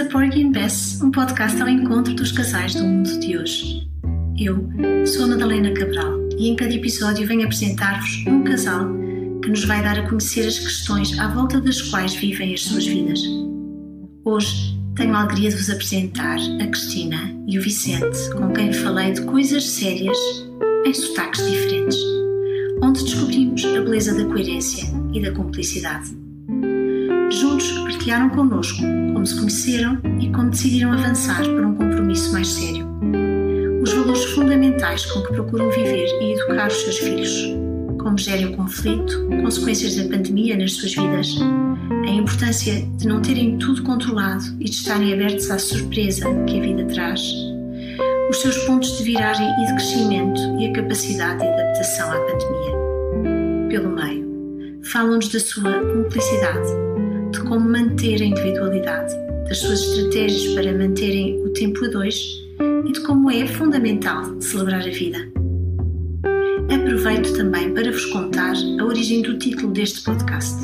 A Porgy and Bess, um podcast ao encontro dos casais do mundo de hoje. Eu sou a Madalena Cabral e em cada episódio venho apresentar-vos um casal que nos vai dar a conhecer as questões à volta das quais vivem as suas vidas. Hoje tenho a alegria de vos apresentar a Cristina e o Vicente, com quem falei de coisas sérias em sotaques diferentes, onde descobrimos a beleza da coerência e da cumplicidade. Juntos partilharam connosco como se conheceram e como decidiram avançar para um compromisso mais sério. Os valores fundamentais com que procuram viver e educar os seus filhos, como gerem o conflito, consequências da pandemia nas suas vidas, a importância de não terem tudo controlado e de estarem abertos à surpresa que a vida traz, os seus pontos de viragem e de crescimento e a capacidade de adaptação à pandemia. Pelo meio, falam-nos da sua cumplicidade de como manter a individualidade, das suas estratégias para manterem o tempo a dois e de como é fundamental celebrar a vida. Aproveito também para vos contar a origem do título deste podcast.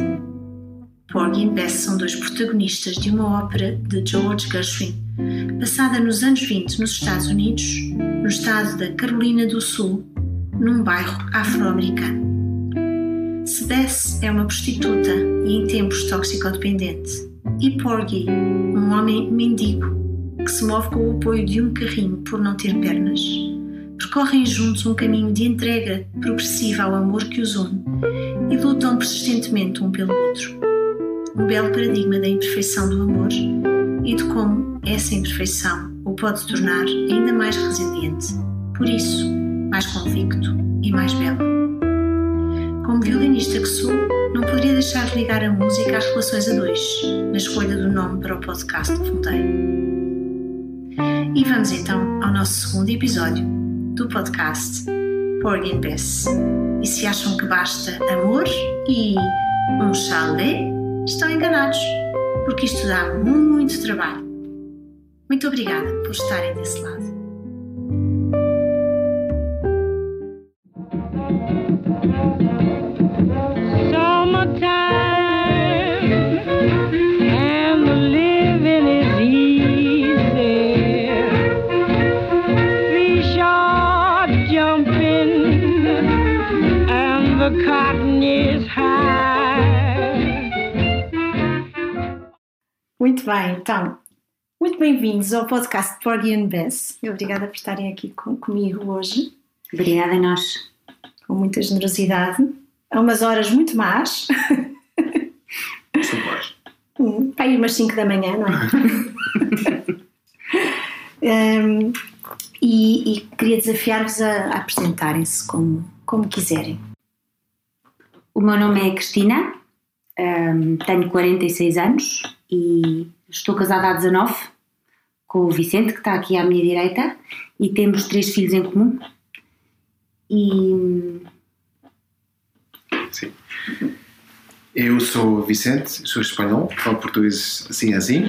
Porgy e Bess são dois protagonistas de uma ópera de George Gershwin, passada nos anos 20 nos Estados Unidos, no estado da Carolina do Sul, num bairro afro-americano. Se Bess é uma prostituta e em tempos toxicodependente, e Porgy, um homem mendigo que se move com o apoio de um carrinho por não ter pernas, percorrem juntos um caminho de entrega progressiva ao amor que os une e lutam persistentemente um pelo outro. Um belo paradigma da imperfeição do amor e de como essa imperfeição o pode tornar ainda mais resiliente, por isso, mais convicto e mais belo. Como violinista que sou, não poderia deixar de ligar a música às relações a dois, na escolha do nome para o podcast que fundei. E vamos então ao nosso segundo episódio do podcast Porgy and Bess. E se acham que basta amor e um chalé, estão enganados, porque isto dá muito trabalho. Muito obrigada por estarem desse lado. Muito bem, então, muito bem-vindos ao podcast Porgy and Bess. Obrigada por estarem aqui com, comigo hoje. Obrigada a nós. Com muita generosidade. A umas horas muito más. São boas. Hum, para ir umas 5 da manhã, não é? um, e, e, queria desafiar-vos a, a apresentarem-se como, como quiserem. O meu nome é Cristina, um, tenho 46 anos e estou casada há 19 com o Vicente, que está aqui à minha direita, e temos três filhos em comum. E. Sim. Eu sou Vicente, sou espanhol, falo português assim assim.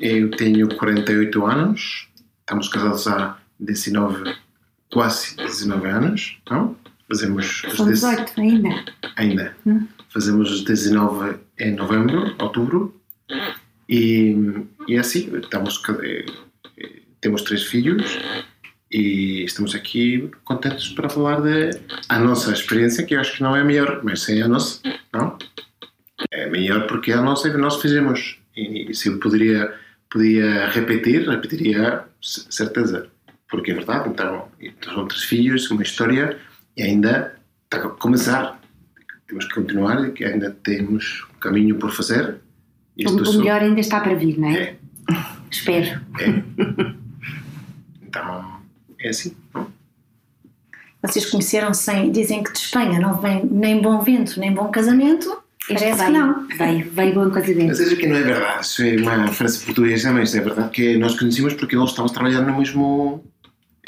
Eu tenho 48 anos, estamos casados há 19, quase 19 anos, não? Fazemos São 18 ainda. Ainda. Hum. Fazemos os 19 em novembro, outubro. E, e é assim, estamos, eh, temos três filhos e estamos aqui contentes para falar da a nossa experiência, que eu acho que não é a melhor, mas é a nossa, não? É melhor porque a nossa nós fizemos. E, e se eu poderia, podia repetir, repetiria certeza. Porque é verdade, então, são três filhos, uma história e ainda está a começar. Temos que continuar, que ainda temos um caminho por fazer. O, o melhor ainda está para vir, não é? é. Espero. É. Então, é assim. Vocês conheceram sem. Dizem que de Espanha não vem nem bom vento, nem bom casamento. Este Parece veio, que não. Veio, veio bom casamento. Mas acho que não é verdade. Isso é uma frase portuguesa, mas é verdade que nós conhecemos porque nós estamos trabalhando no mesmo.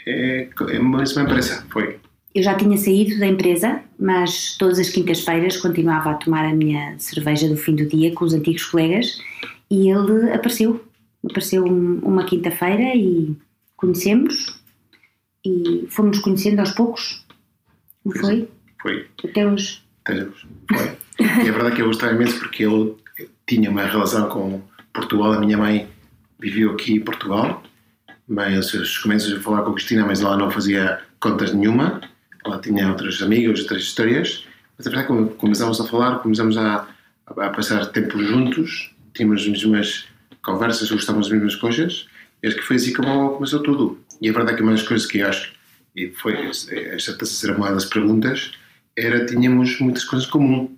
É, é mesma empresa. Foi. Eu já tinha saído da empresa, mas todas as quintas-feiras continuava a tomar a minha cerveja do fim do dia com os antigos colegas e ele apareceu. Apareceu uma quinta-feira e conhecemos e fomos conhecendo aos poucos. Não foi? Foi. Até hoje. Até hoje. Foi. e é verdade que eu gostava imenso porque ele tinha uma relação com Portugal. A minha mãe viveu aqui em Portugal, mas os começos a falar com a Cristina, mas ela não fazia contas nenhuma, ela tinha outros amigos, outras histórias, mas a verdade é que começamos a falar, começamos a, a passar tempo juntos, tínhamos as mesmas conversas, gostávamos das mesmas coisas, e acho que foi assim como começou tudo. E a verdade é que uma das coisas que acho, e foi esta terceira uma das perguntas, era tínhamos muitas coisas em comum.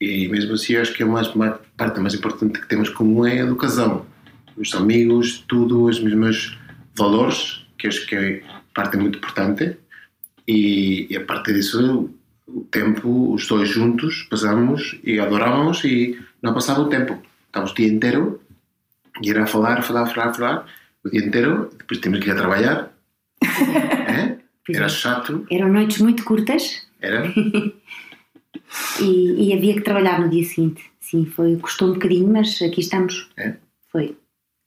E mesmo assim, acho que a mais, uma parte mais importante que temos comum é a educação. Os amigos, tudo, os mesmos valores, que acho que é parte muito importante. E, e a partir disso, o tempo, os dois juntos, passamos e adorávamos e não passava o tempo. Estávamos o dia inteiro e era a falar, falar, falar, falar, o dia inteiro. Depois temos que ir a trabalhar. é? Era chato. Eram noites muito curtas. Era. e, e, havia que trabalhar no dia seguinte. Sim, foi, custou um bocadinho, mas aqui estamos. É? Foi.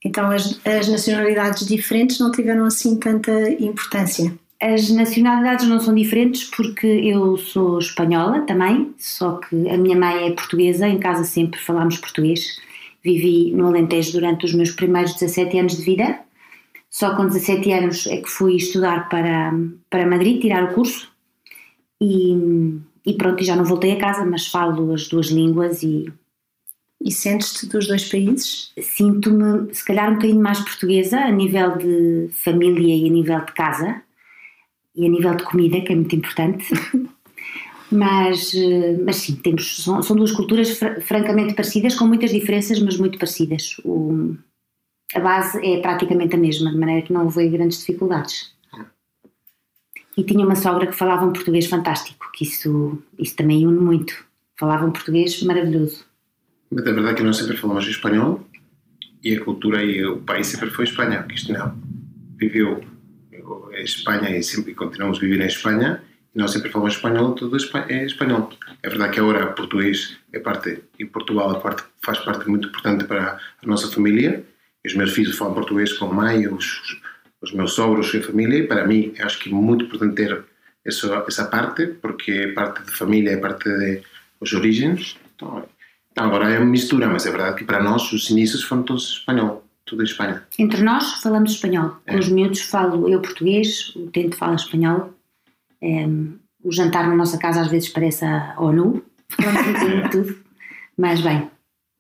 Então as, as nacionalidades diferentes não tiveram assim tanta importância? As nacionalidades não são diferentes porque eu sou espanhola também, só que a minha mãe é portuguesa, em casa sempre falámos português. Vivi no Alentejo durante os meus primeiros 17 anos de vida. Só com 17 anos é que fui estudar para, para Madrid, tirar o curso. E, e pronto, já não voltei a casa, mas falo as duas línguas e. E sentes-te dos dois países? Sinto-me, se calhar, um bocadinho mais portuguesa a nível de família e a nível de casa e a nível de comida, que é muito importante. mas, eh, mas sim, temos, são, são duas culturas fr francamente parecidas, com muitas diferenças, mas muito parecidas. O, a base é praticamente a mesma, de maneira que não houve grandes dificuldades. E tinha uma sogra que falava um português fantástico, que isso, isso também une muito. Falava um português maravilhoso. Mas a verdade é que nós sempre falamos espanhol e a cultura e o país sempre foi Espanha, que isto não. Viveu Espanha e sempre continuamos a viver em Espanha e nós sempre falamos espanhol, tudo é espanhol. É verdade que agora português é parte, e Portugal é parte, faz parte muito importante para a nossa família. Os meus filhos falam português com a mãe, os, os meus sogros e a família, e para mim acho que é muito importante ter essa, essa parte, porque é parte da família, é parte das origens. Então, então, agora é uma mistura, mas é verdade que para nós os inícios foram todos espanhol, tudo em Espanha. Entre nós falamos espanhol. Com é. os miúdos falo eu português, o Tento fala espanhol. É, o jantar na nossa casa às vezes parece a ONU, falamos um bocadinho de tudo, mas bem,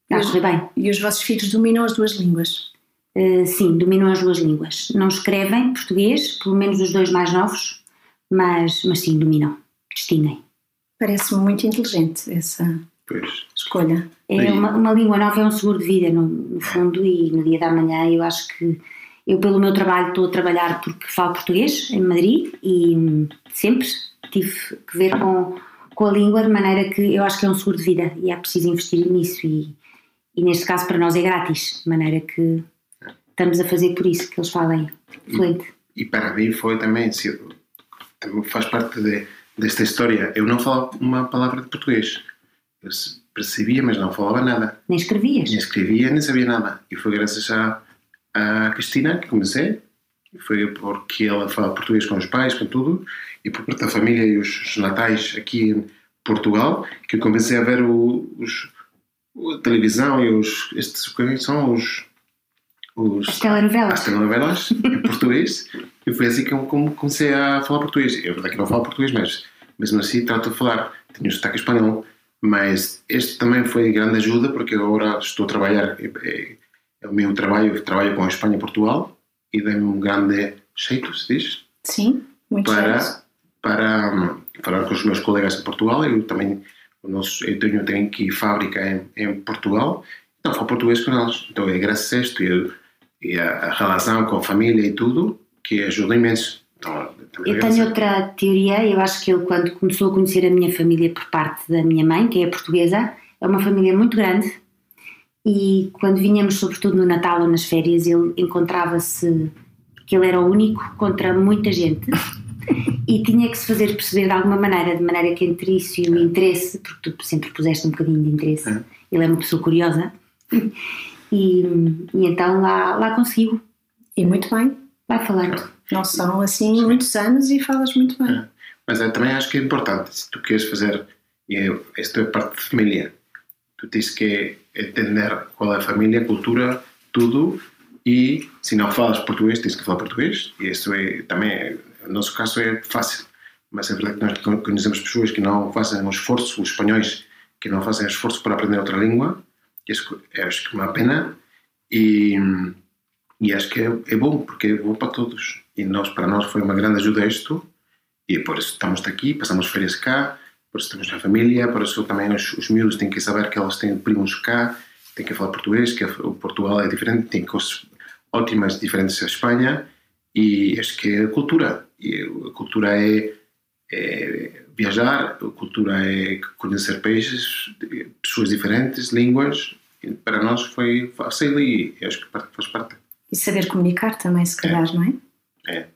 está a correr bem. E os vossos filhos dominam as duas línguas? Uh, sim, dominam as duas línguas. Não escrevem português, pelo menos os dois mais novos, mas, mas sim, dominam, distinguem. Parece-me muito inteligente essa pois. escolha. É uma, uma, língua nova é um seguro de vida, no, no, fundo, e no dia da manhã eu acho que eu, pelo meu trabalho, estou a trabalhar porque falo português em Madrid e sempre tive que ver com, com a língua, de maneira que eu acho que é um seguro de vida e é preciso investir nisso. E, e neste caso, para nós é grátis, de maneira que estamos a fazer por isso que eles falem fluente. E, e para mim foi também, também faz parte de, desta história. Eu não falo uma palavra de português. Percebia, mas não falava nada. Nem escrevias? Nem escrevia, nem sabia nada. E foi graças à, à Cristina que comecei. Foi porque ela fala português com os pais, com tudo. E por parte da família e os, os natais aqui em Portugal, que eu comecei a ver o, os, a televisão e os, estes são os os, as telenovelas. As telenovelas em português. E foi assim que eu comecei a falar português. Eu verdade que não falo português, mas mesmo assim trato de falar. Tenho um sotaque espanhol. Mas este também foi de grande ajuda porque agora estou a trabalhar, é, é, é o meu trabalho, trabalho com a Espanha e Portugal e dei-me um grande jeito, se diz? Sim, muito para, jeito. Para um, falar com os meus colegas em Portugal. Eu também, o nosso, eu tenho, tenho aqui fábrica em, em Portugal, não falo português com eles. Então é graças a isto. Eu, e a, a, relação com a família e tudo, que ajuda imenso. Então, eu tenho outra teoria, eu acho que ele quando começou a conhecer a minha família por parte da minha mãe, que é portuguesa, é uma família muito grande e quando vinhamos sobretudo no Natal ou nas férias ele encontrava-se que ele era o único contra muita gente e tinha que se fazer perceber de alguma maneira, de maneira que entre isso e o interesse, porque tu sempre puseste um bocadinho de interesse, é. ele é uma pessoa curiosa e, e então lá, lá conseguiu. E muito bem. Vai falando. Não são assim Sim. muitos anos e falas muito bem. É. Mas eu também acho que é importante, se tu queres fazer, e é, esta é parte de família, tu tens que entender qual é a família, a cultura, tudo, e se não falas português, tens que falar português. E isso é também, no nosso caso, é fácil. Mas é verdade que nós conhecemos pessoas que não fazem um esforço, os espanhóis, que não fazem esforço para aprender outra língua. E acho que é uma pena. E, e acho que é, é, bom, porque é bom para todos. E nós, para nós foi uma grande ajuda isto. E por isso estamos aqui, passamos férias cá, por isso temos a família, por isso também os, os miúdos têm que saber que elas têm primos cá, têm que falar português, que o Portugal é diferente, tem coisas ótimas diferentes da Espanha e acho que é a cultura. E a cultura é, é viajar, a cultura é conhecer países, pessoas diferentes, línguas. E para nós foi fácil e acho que faz parte. E saber comunicar também, se calhar, é. não é? É.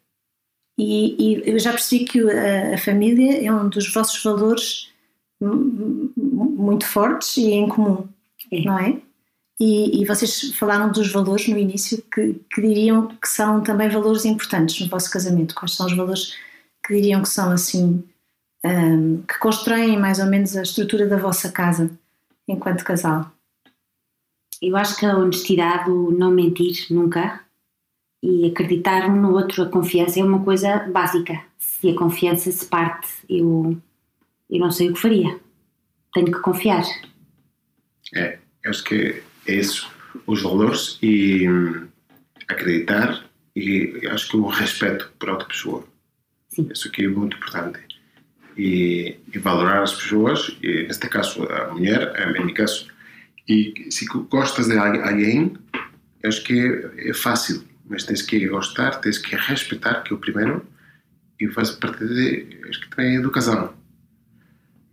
E, e, eu já percebi que a, a, família é um dos vossos valores muito fortes e em comum, é. não é? E, e, vocês falaram dos valores no início que, que, diriam que são também valores importantes no vosso casamento. Quais são os valores que diriam que são assim, um, que constroem mais ou menos a estrutura da vossa casa enquanto casal? Eu acho que a honestidade, o não mentir nunca, e acreditar no outro, a confiança é uma coisa básica. Se a confiança se parte, eu, eu não sei o que faria. Tenho que confiar. É, acho que é isso, os valores e hum, acreditar e acho que o respeito por outra pessoa. Sim. Isso aqui é muito importante. E, e, valorar as pessoas, e neste caso a mulher, em meu caso, e se gostas de alguém, acho que é, é fácil mas tens que gostar, tens que respeitar, que é o primeiro, e faz parte de, acho que também é educação.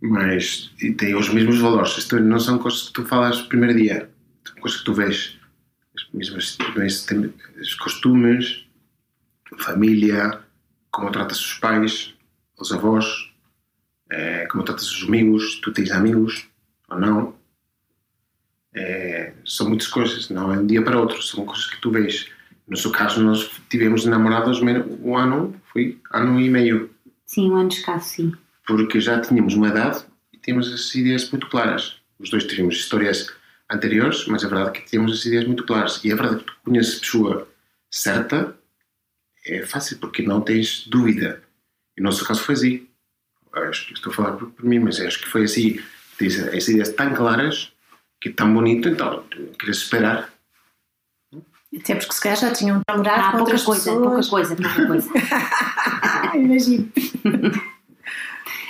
Mas e tem os mesmos valores. Isto não são coisas que tu falas no primeiro dia, são coisas que tu vês. As mesmas os costumes, família, como tratas os pais, os avós, é, como tratas os amigos, tu tens amigos ou não. É, são muitas coisas, não é um dia para outro, são coisas que tu vês. No seu caso, nós tivemos namorados um ano, foi ano e meio. Sim, um ano escasso, sim. Porque já tínhamos uma idade e tínhamos as ideias muito claras. Os dois tínhamos histórias anteriores, mas é verdade que tínhamos as ideias muito claras. E é verdade que tu conheces a pessoa certa, é fácil, porque não tens dúvida. E no nosso caso foi assim. Acho que estou a falar por, por mim, mas acho que foi assim. Tens as ideias tão claras, que é tão bonito, então queres esperar até porque se calhar já tinham namorado ah, com pouca coisa, pessoas. pouca coisa, pouca coisa. Imagino.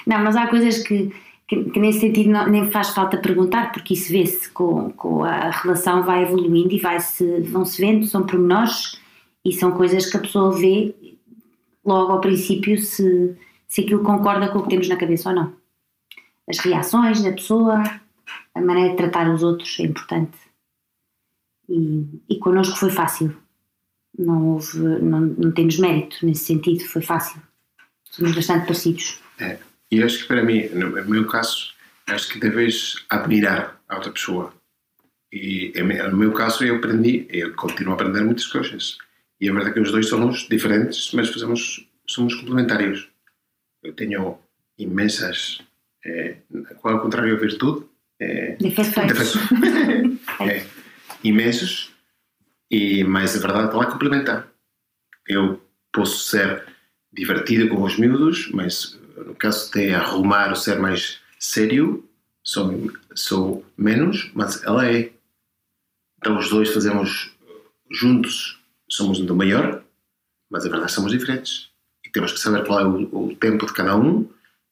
não, mas há coisas que, que, que nesse sentido não, nem faz falta perguntar, porque isso vê-se com, com a relação vai evoluindo e vai -se, vão-se vendo, são pormenores e são coisas que a pessoa vê logo ao princípio se, se aquilo concorda com o que temos na cabeça ou não. As reações da pessoa, a maneira de tratar os outros é importante e, e connosco foi fácil. Não houve, não, não temos mérito nesse sentido, foi fácil. Somos bastante parecidos. É. E acho que para mim, no meu caso, acho que deves admirar a outra pessoa. E no meu caso eu aprendi, eu continuo a aprender muitas coisas. E é verdade que os dois somos diferentes, mas fazemos, somos complementários. Eu tenho imensas, é, qual ao contrário, virtude. É, defeitos. defeitos. é, imensos, e, mas a verdade está lá complementar. Eu posso ser divertido com os miúdos, mas no caso de arrumar ou ser mais sério, sou, sou menos, mas ela é. Então os dois fazemos juntos, somos do maior, mas a verdade somos diferentes. E temos que saber qual é o, o tempo de cada um,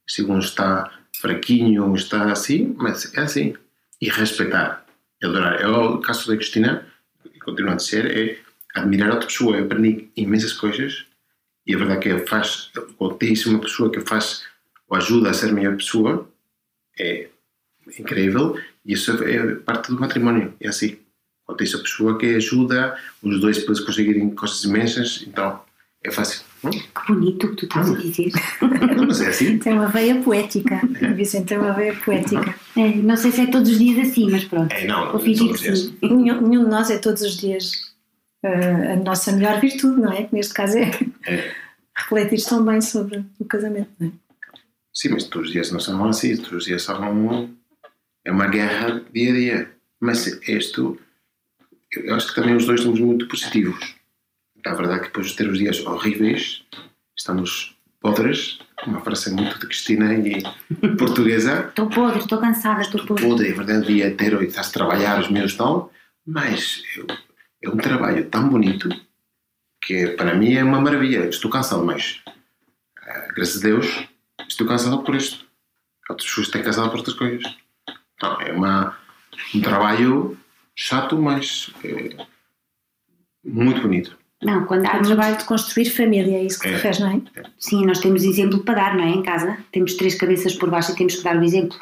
se um está fraquinho, um está assim, mas é assim. E respeitar adorar. O caso da Cristina, e continua a ser, é admirar outra pessoa. Eu aprendi imensas coisas e a verdade é que faz, quando tens uma pessoa que faz ou ajuda a ser melhor pessoa, é incrível e isso é parte do matrimónio. É assim. Quando tens a pessoa que ajuda, os dois depois conseguirem coisas imensas, então é fácil. Que bonito que tu estás a dizer. Não, mas é assim. Tem uma veia poética. É. Vicente tem uma veia poética. É, não sei se é todos os dias assim, mas pronto. É, não, fingir que sim. Nenhum, nenhum, de nós é todos os dias uh, a nossa melhor virtude, não é? Que neste caso é, é. refletir tão bem sobre o casamento, não é? Sim, mas todos os dias não são assim. Todos os dias são. É uma guerra dia a dia. Mas isto eu acho que também os dois somos muito positivos. A verdade é que depois de ter os dias horríveis, estamos podres, uma frase muito de Cristina e portuguesa. Estou podre, estou cansada, estou podre. Podre, é verdade, o dia inteiro e estás a trabalhar, os meus estão, mas eu, é um trabalho tão bonito que para mim é uma maravilha. Estou cansado, mas uh, graças a Deus estou cansado por isto. Outras pessoas têm cansado por outras coisas. Não, é uma, um trabalho chato, mas é muito bonito. Não, quando há o trabalho de construir família, é isso que é. tu fez, não é? Sim, nós temos exemplo para dar, não é? Em casa, temos três cabeças por baixo e temos que dar o exemplo.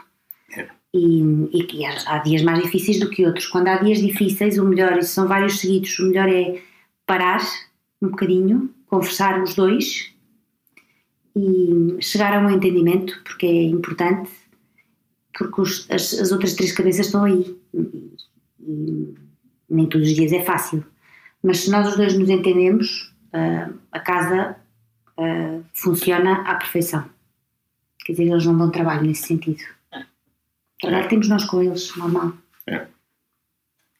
É. E, e, e, há dias mais difíceis do que outros. Quando há dias difíceis, o melhor, e são vários seguidos, o melhor é parar um bocadinho, conversar os dois e chegar a um entendimento, porque é importante, porque os, as, as outras três cabeças estão aí. E, e nem todos os dias é fácil. Mas se nós os dois nos entendemos, uh, a casa uh, funciona à perfeição. Quer dizer, eles não dão trabalho nesse sentido. Trabalho temos nós com eles, normal. É.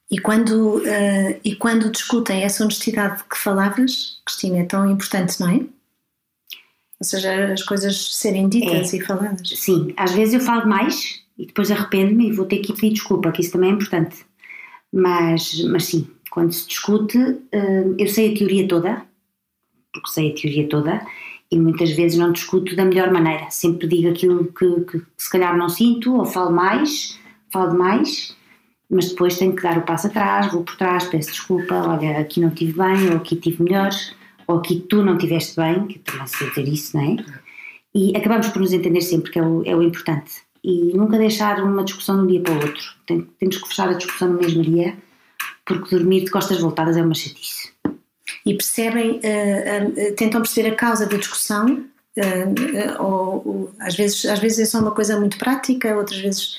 E quando, uh, e quando discutem essa honestidade que falavas, Cristina, é tão importante, não é? Ou seja, as coisas serem ditas é. e faladas. Sim, às vezes eu falo mais e depois arrependo-me e vou ter que pedir desculpa, que isso também é importante. Mas, mas sim, quando se discute, hum, eu sei a teoria toda, porque sei a teoria toda, e muitas vezes não discuto da melhor maneira. Sempre digo aquilo que, que, que se calhar não sinto, ou falo mais, falo demais, mas depois tenho que dar o passo atrás, vou por trás, peço desculpa, olha, aqui não estive bem, ou aqui tive melhor, ou aqui tu não estiveste bem, que também sei dizer isso, não é? E acabamos por nos entender sempre, que é o, é o importante. E nunca deixar uma discussão de um dia para o outro. Temos que fechar a discussão no mesmo dia porque dormir de costas voltadas é uma chatice. E percebem, uh, uh, tentam perceber a causa da discussão, uh, ou, às, vezes, às vezes é só uma coisa muito prática, outras vezes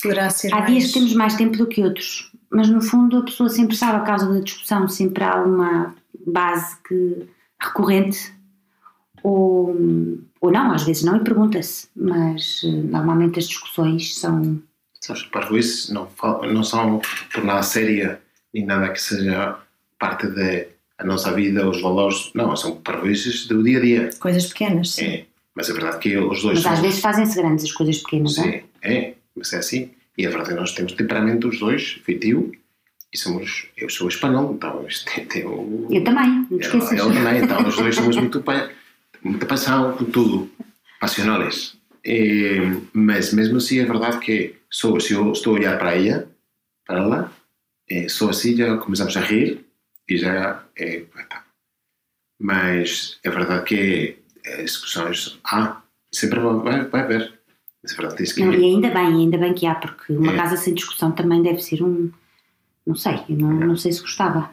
poderá ser Há mais... dias que temos mais tempo do que outros, mas no fundo a pessoa sempre sabe a causa da discussão, sempre há uma base que, recorrente, ou, ou não, às vezes não, e pergunta-se, mas normalmente as discussões são Sabes, parvoíces não, não são por nada séria nem nada que seja parte da nossa vida, os valores. Não, são parvoíces do dia a dia. Coisas pequenas, sim. É, mas é verdade que os dois. Mas às vezes fazem-se grandes as coisas pequenas, sim, é? é, mas é assim. E é verdade que nós temos temperamento os dois, feitio, e somos. Eu sou espanhol, então tem, tem o, Eu também, não te esqueças. Eu, eu também, então os dois somos muito. muita paixão com tudo, passionales. É, mas mesmo assim é verdade que sou, se eu estou a olhar para ela, para ela, é, só assim já começamos a rir e já é. Mas é verdade que as discussões há, sempre vai, vai haver. Mas é verdade, isso que não, e ainda bem, ainda bem que há, porque uma é. casa sem discussão também deve ser um. Não sei, eu não, não sei se gostava.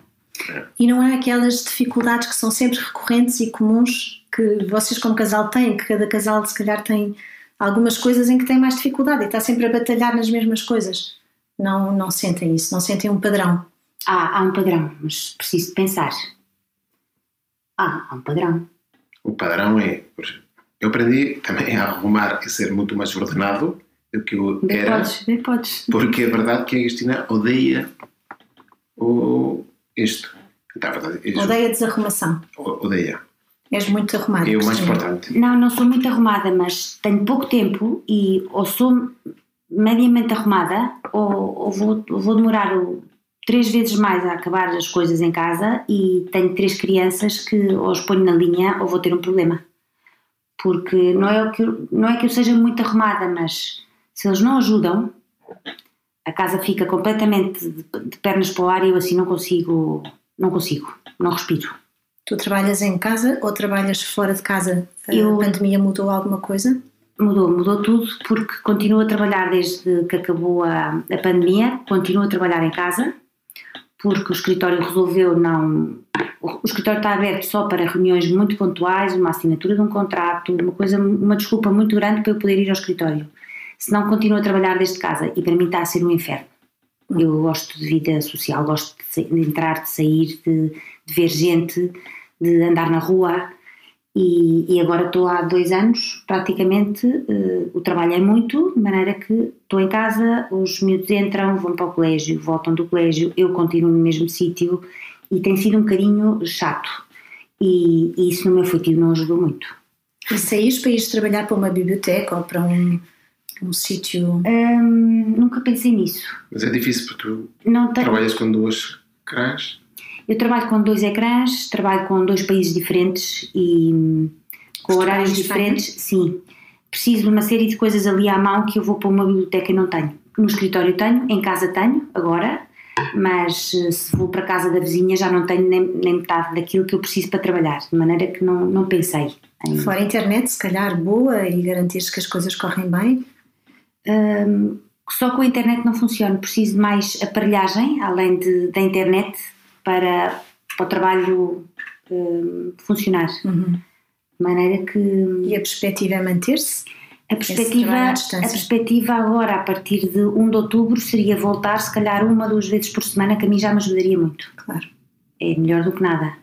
É. E não há aquelas dificuldades que são sempre recorrentes e comuns que vocês, como casal, têm, que cada casal, se calhar, tem algumas coisas em que tem mais dificuldade e está sempre a batalhar nas mesmas coisas. Não, não sentem isso, não sentem um padrão. Ah, há um padrão, mas preciso pensar. Ah, há um padrão. O padrão é. Eu aprendi também a arrumar e ser muito mais ordenado do que eu bem era. Podes, bem podes. Porque é verdade que a Cristina odeia o, isto. Então, verdade, isto. Odeia a desarrumação. Odeia. És muito arrumada. É o mais importante. Não, não sou muito arrumada, mas tenho pouco tempo e ou sou mediamente arrumada ou, ou vou, vou demorar três vezes mais a acabar as coisas em casa e tenho três crianças que ou os ponho na linha ou vou ter um problema. Porque não é, que, não é que eu seja muito arrumada, mas se eles não ajudam, a casa fica completamente de, de pernas para o ar e eu assim não consigo, não consigo, não respiro. Tu trabalhas em casa ou trabalhas fora de casa? Eu, a pandemia mudou alguma coisa? Mudou, mudou tudo porque continuo a trabalhar desde que acabou a, a pandemia, continuo a trabalhar em casa porque o escritório resolveu não. O escritório está aberto só para reuniões muito pontuais, uma assinatura de um contrato, uma coisa, uma desculpa muito grande para eu poder ir ao escritório. Senão continuo a trabalhar desde casa e para mim está a ser um inferno. Eu gosto de vida social, gosto de, de entrar, de sair, de, de ver gente, de andar na rua E, e agora estou há dois anos, praticamente, uh, o trabalho é muito, de maneira que estou em casa, os miúdos entram, vão para o colégio, voltam do colégio, eu continuo no mesmo sítio e tem sido um bocadinho chato. E, e isso no meu feitio não ajudou muito. E saís para ir trabalhar para uma biblioteca ou para um, um sítio? Hum, nunca pensei nisso. Mas é difícil porque tu Não trabalhas com duas ecrãs. Eu trabalho com dois ecrãs, trabalho com dois países diferentes e hum, com horários diferentes, sim. Preciso de uma série de coisas ali à mão que eu vou para uma biblioteca e não tenho. No escritório tenho, em casa tenho, agora, mas eh, se vou para a casa da vizinha já não tenho nem, nem metade daquilo que eu preciso para trabalhar, de maneira que não, não pensei em. Fora a internet, se calhar boa e garantir que as coisas correm bem. Hum, só com a internet não funciona, preciso de mais aparelhagem, além de, da internet, para, para o trabalho hum, funcionar. Uhum. De maneira que E a perspectiva é manter-se? a perspectiva, a perspectiva agora, a partir de 1 de outubro, seria voltar, se calhar, uma, duas vezes por semana, que a mim já me ajudaria muito. Claro. É melhor do que nada.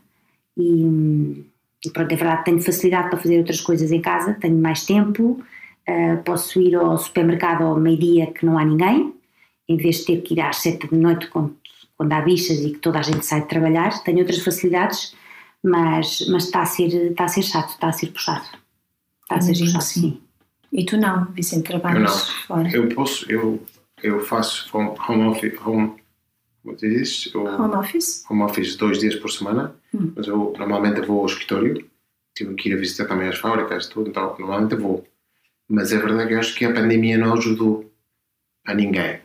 E, e pronto, é verdade, tenho facilidade para fazer outras coisas em casa, tenho mais tempo, ah, posso ir ao supermercado ao meio-dia que não há ninguém, em vez de ter que ir às sete da noite quando, quando há bichas e que toda a gente sai de trabalhar, tenho outras facilidades, mas, mas está, a ser, está a ser chato, está a ser puxado. Está a ser Imagino puxado, sim. sim. E tu não, Vicente, Eu trabalhas não. fora. Eu posso, eu, eu faço home, home office, home, como tu dizes? Home office? home office dois dias por semana, Hum. mas eu normalmente vou ao escritório, tive que ir a visitar também as fábricas, tudo, então normalmente vou. Mas é verdade que eu acho que a pandemia não ajudou a ninguém.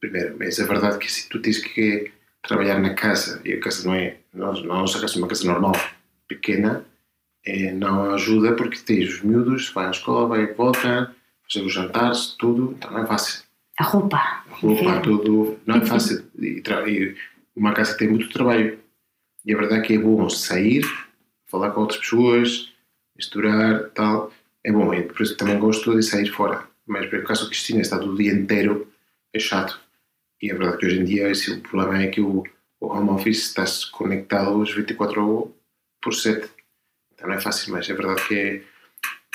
Primeiro, mas é verdade que se tu tens que trabalhar na casa, e a casa não é, não, não a nossa casa é uma casa normal, pequena, eh, não ajuda porque tens os miúdos, vai à escola, vai e volta, fazer os jantares, tudo, então não é fácil A roupa. roupa, Inferno. tudo. Não é fácil. E, e uma casa tem muito trabalho. E a verdade é que é bom sair, falar com outras pessoas, misturar, tal. É bom. E por isso também gosto de sair fora. Mas por caso a Cristina está o dia inteiro, é chato. E a verdade é que hoje em dia esse, o problema é que o, o home office está conectado às 24 por 7. Então não é fácil, mas é verdade que é,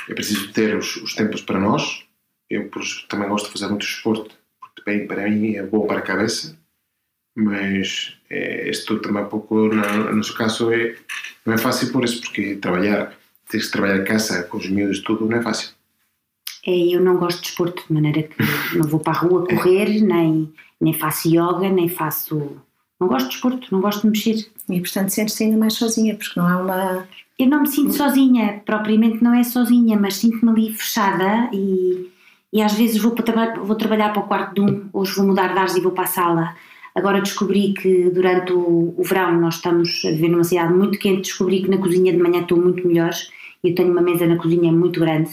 é preciso ter os, os tempos para nós. Eu também gosto de fazer muito desporto porque bem, para mim é bom para a cabeça, mas é, isto também pouco, no, no nosso caso, é, não é fácil por isso, porque trabalhar, tens que trabalhar em casa com os miúdos, tudo, não é fácil. É, eu não gosto de desporto, de maneira que não vou para a rua correr, nem, nem faço yoga, nem faço. Não gosto de desporto, não gosto de mexer. E portanto sentes-te ainda mais sozinha, porque não há uma. Eu não me sinto sozinha, propriamente não é sozinha, mas sinto-me ali fechada e, e às vezes vou, para traba- vou trabalhar para o quarto de um, hoje vou mudar de ares e vou para a sala. Agora descobri que durante o, o verão nós estamos a viver numa cidade muito quente, descobri que na cozinha de manhã estou muito melhor. Eu tenho uma mesa na cozinha muito grande,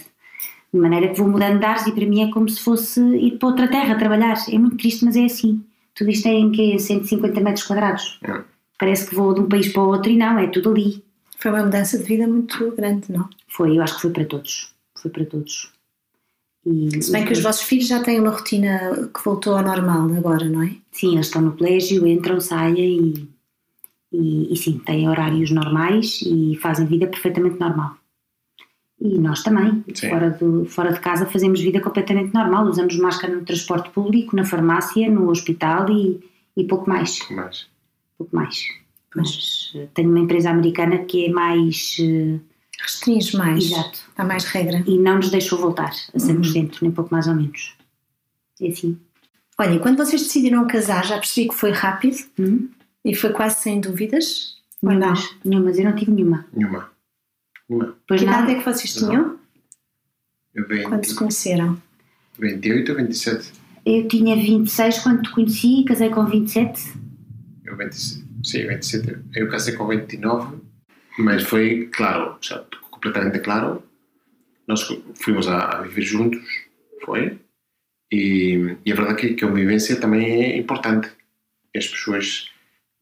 de maneira que vou mudando de ares e para mim é como se fosse ir para outra terra trabalhar. É muito triste, mas é assim. Tudo isto é em que 150 metros quadrados. É. Parece que vou de um país para o outro e não, é tudo ali. Foi uma mudança de vida muito grande, não? Foi, eu acho que foi para todos. Foi para todos. E, Se bem que os vossos filhos já têm uma rotina que voltou ao normal agora, não é? Sim, eles estão no colégio, entram, saem e, e, e sim, têm horários normais e fazem vida perfeitamente normal. E nós também, Sim. fora de, fora de casa, fazemos vida completamente normal. Usamos máscara no transporte público, na farmácia, no hospital e, e pouco mais. Mas, Pouco mais. Mas eh, tenho uma empresa americana que é mais. eh, Restringe mais. Exato. Há mais regra. E não nos deixou voltar a 100%, nem pouco mais ou menos. É assim. Olha, e quando vocês decidiram casar, já percebi que foi rápido Hum? e foi quase sem dúvidas? Nenhumas, nenhumas, eu não tive nenhuma. nenhuma. Nenhuma. Pois Que não, idade é que vocês tinham Eu quando se 20, conheceram? 28 ou 27? eu tinha 26 quando te conheci, casei com 27. Eu 27, sim, 27. Eu casei com 29, mas foi claro, já, completamente claro. Nós fomos a, a viver juntos, foi. E, e a verdade é que, que a convivência também é importante. As pessoas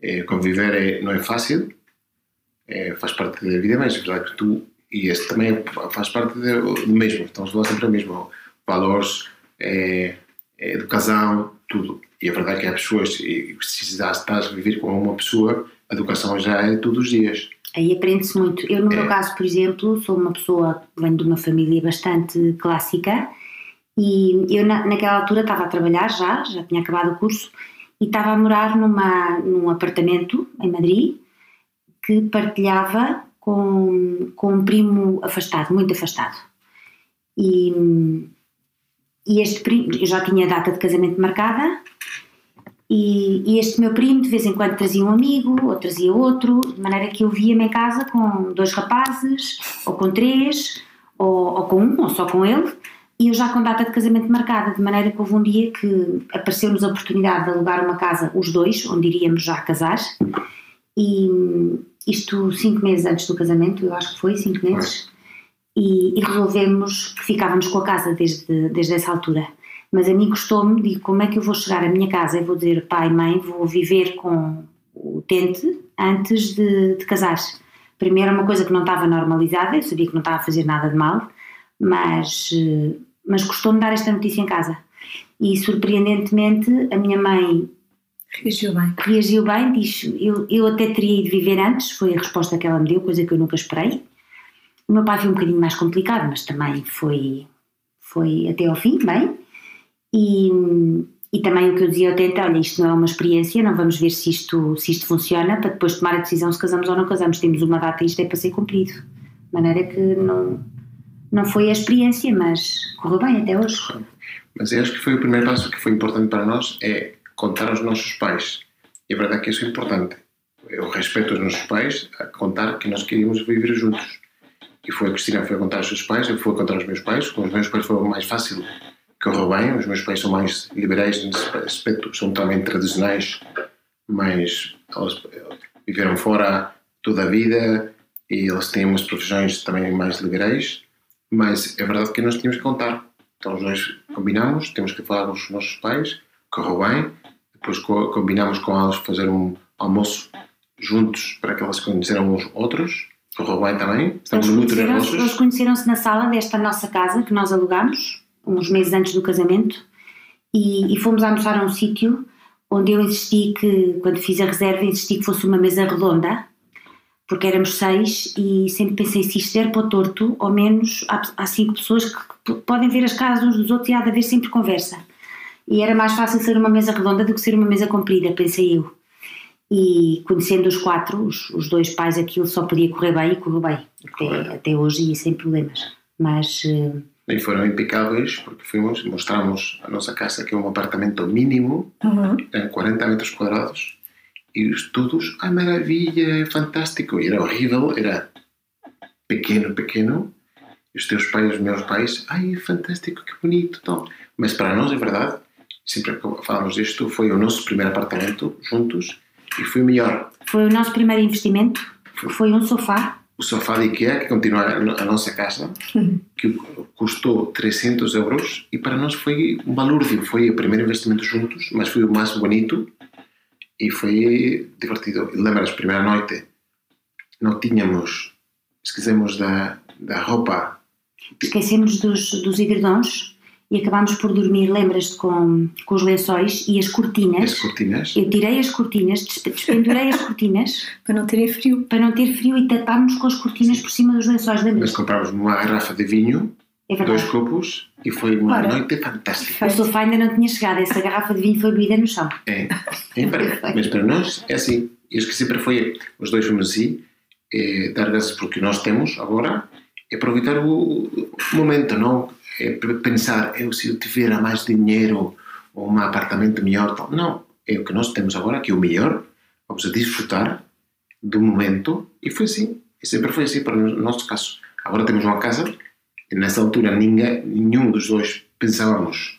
eh, conviver é, não é fácil, eh, faz parte da vida, mas verdade é que tu e este também faz parte do mesmo. Estamos a falar sempre do mesmo. Valores, eh, educação, tudo. E a verdade é que há pessoas, e já estás a viver com uma pessoa, a educação já é todos os dias. Aí aprende-se muito. Eu, no É. meu caso, por exemplo, sou uma pessoa que vem de uma família bastante clássica e eu, na, naquela altura, estava a trabalhar já, já tinha acabado o curso e estava a morar numa, num apartamento em Madrid que partilhava com, com um primo afastado, muito afastado. E, e este primo, eu já tinha a data de casamento marcada e, e este meu primo de vez em quando trazia um amigo ou trazia outro, de maneira que eu via-me em casa com dois rapazes, ou com três, ou, ou com um, ou só com ele, e eu já com data de casamento marcada, de maneira que houve um dia que apareceu-nos a oportunidade de alugar uma casa, os dois, onde iríamos já casar, e isto cinco meses antes do casamento, eu acho que foi cinco meses, e, e resolvemos que ficávamos com a casa desde, desde essa altura. Mas a mim custou-me, digo, como é que eu vou chegar à minha casa e vou dizer, pai, mãe, vou viver com o utente antes de, de casar. Primeiro, uma coisa que não estava normalizada, eu sabia que não estava a fazer nada de mal, mas, eh, mas custou-me dar esta notícia em casa. E surpreendentemente, a minha mãe Reagiu bem. reagiu bem, disse, eu, eu até teria ido viver antes, foi a resposta que ela me deu, coisa que eu nunca esperei. O meu pai foi um bocadinho mais complicado, mas também foi, foi até ao fim, bem. E, e também o que eu dizia ao Tenta, olha, isto não é uma experiência, não vamos ver se isto, se isto funciona, para depois tomar a decisão se casamos ou não casamos. Temos uma data e isto é para ser cumprido. De maneira que não, não foi a experiência, mas correu bem até hoje. Mas eu acho que foi o primeiro passo que foi importante para nós, é contar aos nossos pais. E a verdade é que isso é importante. Eu respeito os nossos pais a contar que nós queríamos viver juntos. E foi a Cristina foi a contar aos seus pais, eu fui a contar aos meus pais. Com os meus pais foi mais fácil que correu bem. Os meus pais são mais liberais nesse aspecto, são também tradicionais, mas eles viveram fora toda a vida e eles têm umas profissões também mais liberais. Mas é verdade que nós tínhamos que contar. Então dois combinamos, temos que falar com os nossos pais, correu bem. Depois co combinamos com eles fazer um almoço juntos para que eles conheceram uns outros. Correu bem também. Estamos muito conheceram-se- Eles nervosos. conheceram-se na sala desta nossa casa que nós alugámos, uns meses antes do casamento, e, e fomos almoçar a um sítio onde eu insisti que, quando fiz a reserva, insisti que fosse uma mesa redonda, porque éramos seis e sempre pensei se isto der para o torto, ao menos há, há cinco pessoas que podem ver as caras uns dos outros e há de haver sempre conversa. E era mais fácil ser uma mesa redonda do que ser uma mesa comprida, pensei eu. E conhecendo os quatro, os, os dois pais, aquilo só podia correr bem e correu bem, até, até hoje e sem problemas. Mas eh, E foram impecáveis porque fomos, mostramos a nossa casa que é um apartamento mínimo, Uhum. em 40 metros quadrados, e os todos, ai maravilha, é fantástico. E era horrível, era pequeno, pequeno. E os teus pais, os meus pais, ai fantástico, que bonito. Então. Mas para nós, é verdade, sempre que falamos disto, foi o nosso primeiro apartamento juntos e foi o melhor. foi o nosso primeiro investimento, foi um sofá, O sofá de IKEA, que continua a no- a nossa casa, que custou 300 euros e para nós foi um balúrdio. Foi o primeiro investimento juntos, mas foi o mais bonito e foi divertido. Lembras, primeira noite, não tínhamos, esquecemos da, da roupa. esquecemos dos, dos edredons e acabámos por dormir, lembras-te, com, com os lençóis e as cortinas. As cortinas. Eu tirei as cortinas, despe- despendurei as cortinas Para não terem frio. para não ter frio e tapámos com as cortinas por cima dos lençóis, Nós lembras? comprámos uma garrafa de vinho, É dois copos e foi uma Ora. noite fantástica. O sofá ainda não tinha chegado, essa garrafa de vinho foi bebida no chão. É, é para, mas para nós é assim. E acho que sempre foi, os dois fomos assim, é, dar graças por que nós temos agora e aproveitar o, momento, não é pensar, eu se eu tiver mais dinheiro ou um apartamento melhor, tal. não, é o que nós temos agora, que é o melhor, vamos a desfrutar do momento e foi assim, e sempre foi assim para o nosso caso. Agora temos uma casa e nessa altura ninguém, nenhum dos dois pensávamos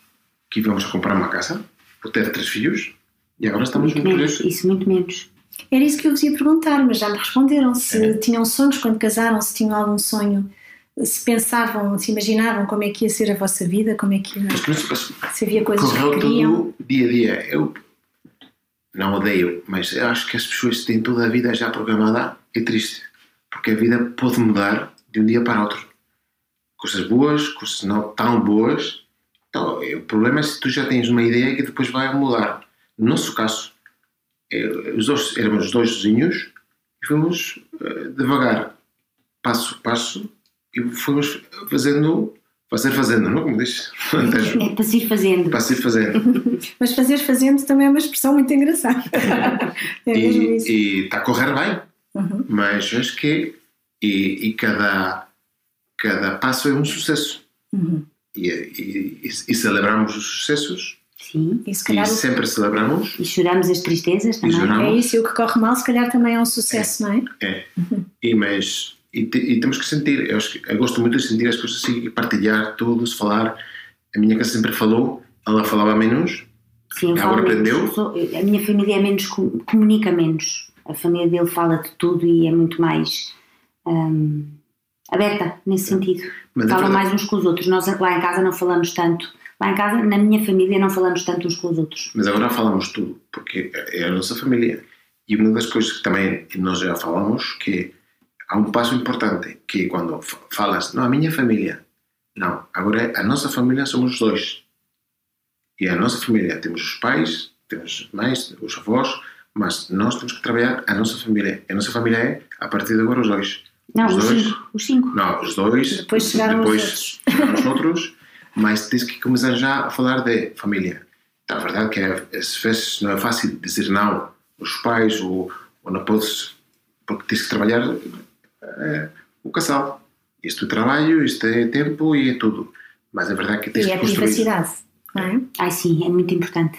que íamos a comprar uma casa por ter três filhos e agora estamos Muito muito menos, isso muito menos. Era isso que eu vos ia perguntar, mas já me responderam. Se É. tinham sonhos quando casaram, se tinham algum sonho, se pensavam, se imaginavam como é que ia ser a vossa vida, como é que ia, Mas mas se havia coisas que correu queriam. dia a dia. Eu não odeio, mas eu acho que as pessoas têm toda a vida já programada é triste, porque a vida pode mudar de um dia para outro. Coisas boas, coisas não tão boas. Então, eh, o problema é se tu já tens uma ideia que depois vai mudar. No nosso caso, eh, os dois, éramos os dois sozinhos e fomos uh, devagar, passo a passo, e fomos fazendo, fazer fazendo, não? Como diz? É para ir fazendo. Para ir fazendo. Mas fazer fazendo também é uma expressão muito engraçada. é mesmo e, isso. E está a correr bem, uhum. mas acho que e, e, cada, cada passo é um sucesso. Uhum. E, e, e, celebramos os sucessos Sim. E, se calhar e sempre celebramos. E choramos as tristezas também. É isso, e o que corre mal, se calhar também é um sucesso, é, não é? É. Uhum. E, mas, e, te, e, temos que sentir, eu, eu, gosto muito de sentir as coisas assim, partilhar tudo, se falar. A minha casa sempre falou, ela falava menos, Sim, agora aprendeu. Sou, a minha família é menos, comunica menos. A família dele fala de tudo e é muito mais hum, aberta nesse sentido. Mas Fala mais uns com os outros. Nós lá em casa não falamos tanto Lá em casa, na minha família, não falamos tanto uns com os outros. Mas agora falamos tudo, porque é a nossa família. E uma das coisas que também nós já falamos, que há um passo importante, que quando falas, não, a minha família, não, agora a nossa família somos os dois. E a nossa família, temos os pais, temos as mães, os avós, mas nós temos que trabalhar a nossa família. A nossa família é, a partir de agora, os dois. Não, os, os dois. Cinco. Os cinco. Não, os dois. Depois chegaram depois os outros. Os outros mas tens que começar já a falar de família. Então, a verdade é que às vezes não é fácil dizer não aos pais ou, ou não podes, porque tens que trabalhar é, o casal. Isto é trabalho, isto é tempo e é tudo. Mas a verdade é que tens e que é construir. E a privacidade, não é? Ai sim, é muito importante.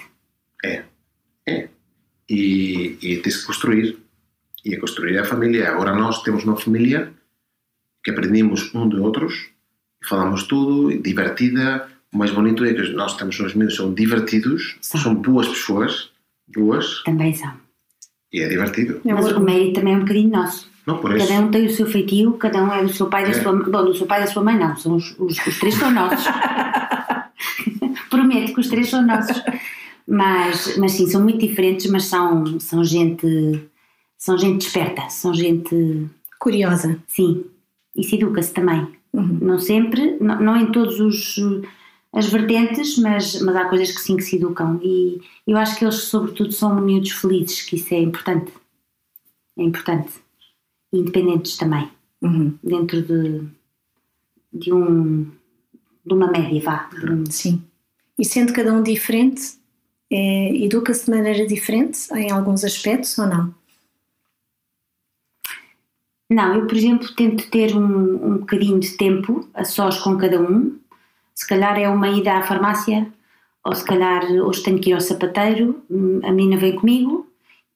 É, é. E, e tens que construir. E a construir a família. Agora nós temos uma família que aprendemos um de outros falamos tudo, divertida. O mais bonito é que nós temos os meus são divertidos, são. são boas pessoas, boas. Também são. E é divertido. Mas o mérito também é um bocadinho nosso. Não, por cada um tem o seu feitio, cada um é do seu pai e da é. sua Bom, do seu pai e da sua mãe não, são os, os, os três são nossos. Prometo que os três são nossos. Mas, mas sim, são muito diferentes, mas são, são gente são gente esperta, são gente curiosa. Sim, e se educa-se também. Uhum. Não sempre, não, não em todos os as vertentes, mas, mas há coisas que sim que se educam e eu acho que eles sobretudo são miúdos felizes, que isso é importante. É importante. Independentes também. Uhum. Dentro de, de um de uma média, vá. Sim. E sendo cada um diferente, é, educa-se de maneira diferente em alguns aspectos ou não? Não, eu, por exemplo, tento ter um, um bocadinho de tempo a sós com cada um. Se calhar é uma ida à farmácia, ou se calhar hoje tenho que ir ao sapateiro, hum, a menina vem comigo,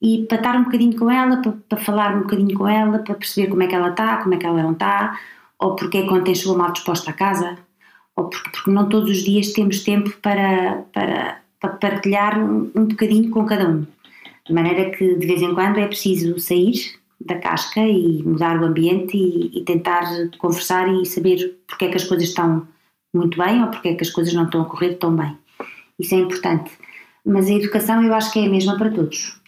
e para estar um bocadinho com ela, para, para, falar um bocadinho com ela, para perceber como é que ela está, como é que ela não está, ou porque é que ontem chegou mal disposta a casa, ou porque, porque não todos os dias temos tempo para, para, para partilhar um, um bocadinho com cada um. De maneira que de vez em quando é preciso sair da casca e mudar o ambiente e, e, tentar conversar e saber porque é que as coisas estão muito bem ou porque é que as coisas não estão a correr tão bem. Isso é importante. Mas a educação eu acho que é a mesma para todos.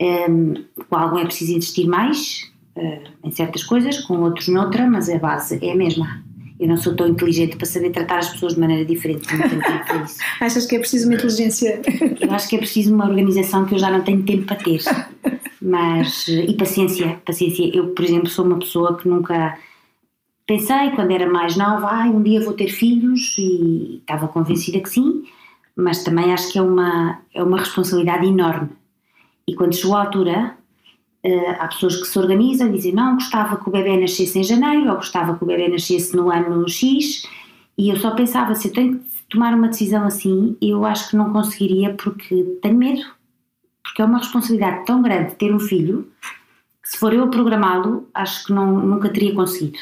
Um, com algum é preciso investir mais uh, em certas coisas, com outros noutra, mas a base é a mesma. Eu não sou tão inteligente para saber tratar as pessoas de maneira diferente. Não tenho tempo para isso. Achas que é preciso uma inteligência? Eu acho que é preciso uma organização que eu já não tenho tempo para ter. Mas, e paciência. Paciência. Eu, por exemplo, sou uma pessoa que nunca pensei, quando era mais nova, ah, um dia vou ter filhos e estava convencida que sim, mas também acho que é uma, é uma responsabilidade enorme. E quando chegou a altura, Uh, há pessoas que se organizam e dizem não, gostava que o bebê nascesse em janeiro ou gostava que o bebê nascesse no ano X e eu só pensava, se eu tenho que tomar uma decisão assim, eu acho que não conseguiria porque tenho medo, porque é uma responsabilidade tão grande ter um filho que se for eu a programá-lo, acho que não, nunca teria conseguido.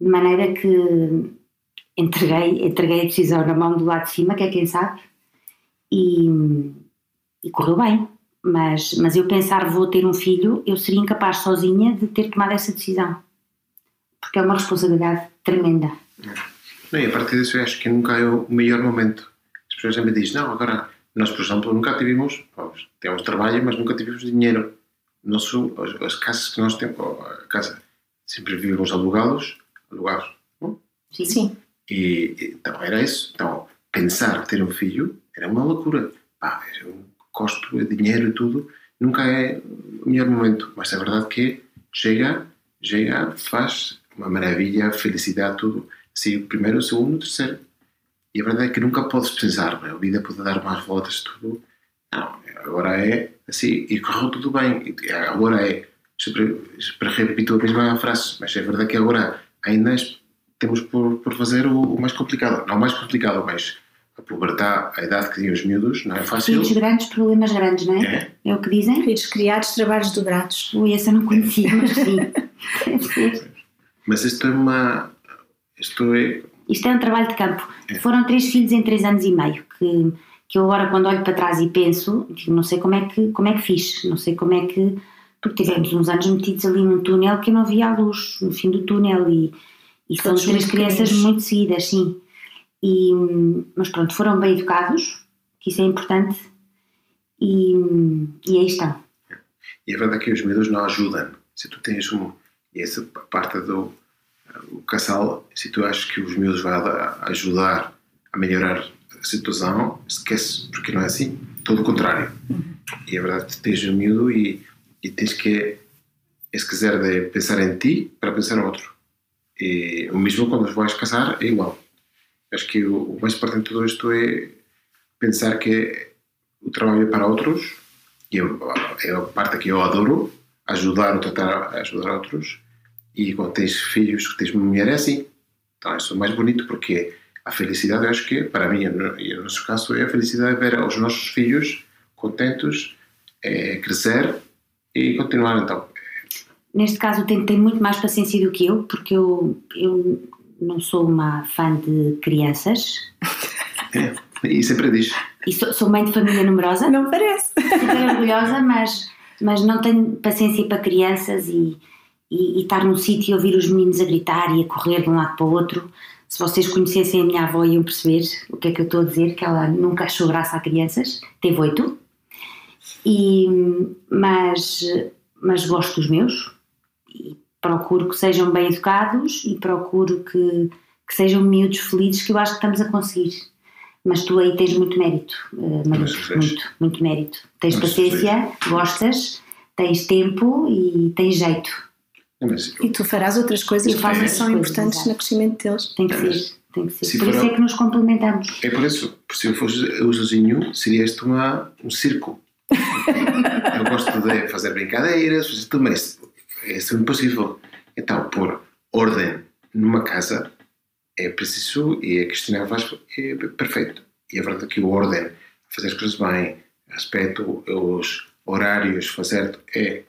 De maneira que entreguei, entreguei a decisão na mão do lado de cima, que é quem sabe, e, e correu bem mas, mas eu pensar vou ter um filho, eu seria incapaz sozinha de ter tomado essa decisão. Porque é uma responsabilidade tremenda. Não, e a partir disso eu acho que nunca é o melhor momento. As pessoas sempre dizem, não, agora, nós por exemplo nunca tivemos, temos trabalho, mas nunca tivemos dinheiro. Nosso, as, as casas que nós temos, a casa, sempre vivemos alugados, alugados. Não? Sim. Sim. E, então era isso. Então, pensar ter um filho era uma loucura. Pá, custo, dinheiro e tudo, nunca é o melhor momento, mas é verdade que chega, chega, faz uma maravilha, felicidade, tudo. Sim, o primeiro, o segundo, o terceiro. E a verdade é que nunca podes pensar, a vida pode dar mais voltas, tudo. Não, agora é assim, e correu tudo bem. Agora é, sempre, sempre repito a mesma frase, mas é verdade que agora ainda temos por, por fazer o, o mais complicado. Não o mais complicado, mas a pubertade, a idade que têm os miúdos, não é fácil. Filhos grandes, problemas grandes, não é? É. É o que dizem? Filhos criados, trabalhos dobrados. Ui, essa eu não conhecia, mas sim. Mas isto é uma. Isto é. Isto é um trabalho de campo. É. Foram três filhos em três anos e meio, que, que eu agora quando olho para trás e penso, digo, não sei como é, que, como é que fiz, não sei como é que... Porque tivemos uns anos metidos ali num túnel que eu não via a luz, no fim do túnel, e, e são três crianças muito seguidas, sim. E, mas pronto, foram bem educados, que isso é importante, e, e aí estão. E a verdade é que os miúdos não ajudam. Se tu tens um. Essa parte do o casal, se tu achas que os miúdos vão ajudar a melhorar a situação, esquece, porque não é assim. Todo o contrário. E a verdade é que tens um miúdo e, e tens que esquecer de pensar em ti para pensar no outro. E o mesmo quando vais casar é igual. Acho que o, mais importante de tudo isto é pensar que o trabalho é para outros e é a parte que eu adoro ajudar ou tentar ajudar outros e quando tens filhos tens mulher é assim. Então isso é mais bonito porque a felicidade eu acho que para mim e no nosso caso é a felicidade de ver os nossos filhos contentos é, crescer e continuar então. Neste caso, tem, tem muito mais paciência do que eu, porque eu, eu não sou uma fã de crianças. É, e sempre diz. E sou, sou mãe de família numerosa, Não parece. super orgulhosa, mas, mas não tenho paciência para crianças e, e, e estar num sítio e ouvir os meninos a gritar e a correr de um lado para o outro. Se vocês conhecessem a minha avó, iam perceber o que é que eu estou a dizer, que ela nunca achou graça a crianças, teve oito, e, mas, mas gosto dos meus. E procuro que sejam bem educados e procuro que, que sejam miúdos felizes, que eu acho que estamos a conseguir. Mas tu aí tens muito mérito, eh, muito, muito mérito. Tens Mas paciência, gostas, tens tempo e tens jeito. E tu farás outras coisas que também são coisas, importantes exato. no crescimento deles. Tem que Mas, ser, tem que ser. se Por isso é que nos complementamos. É por isso, se eu fosse eu sozinho, seria isto uma, um circo. eu gosto de fazer brincadeiras, fazer tudo, mas é impossível. Então, pôr ordem numa casa é preciso, e a Cristina faz, é perfeito. E a verdade é que o ordem, fazer as coisas bem, respeito os horários, fazer, é.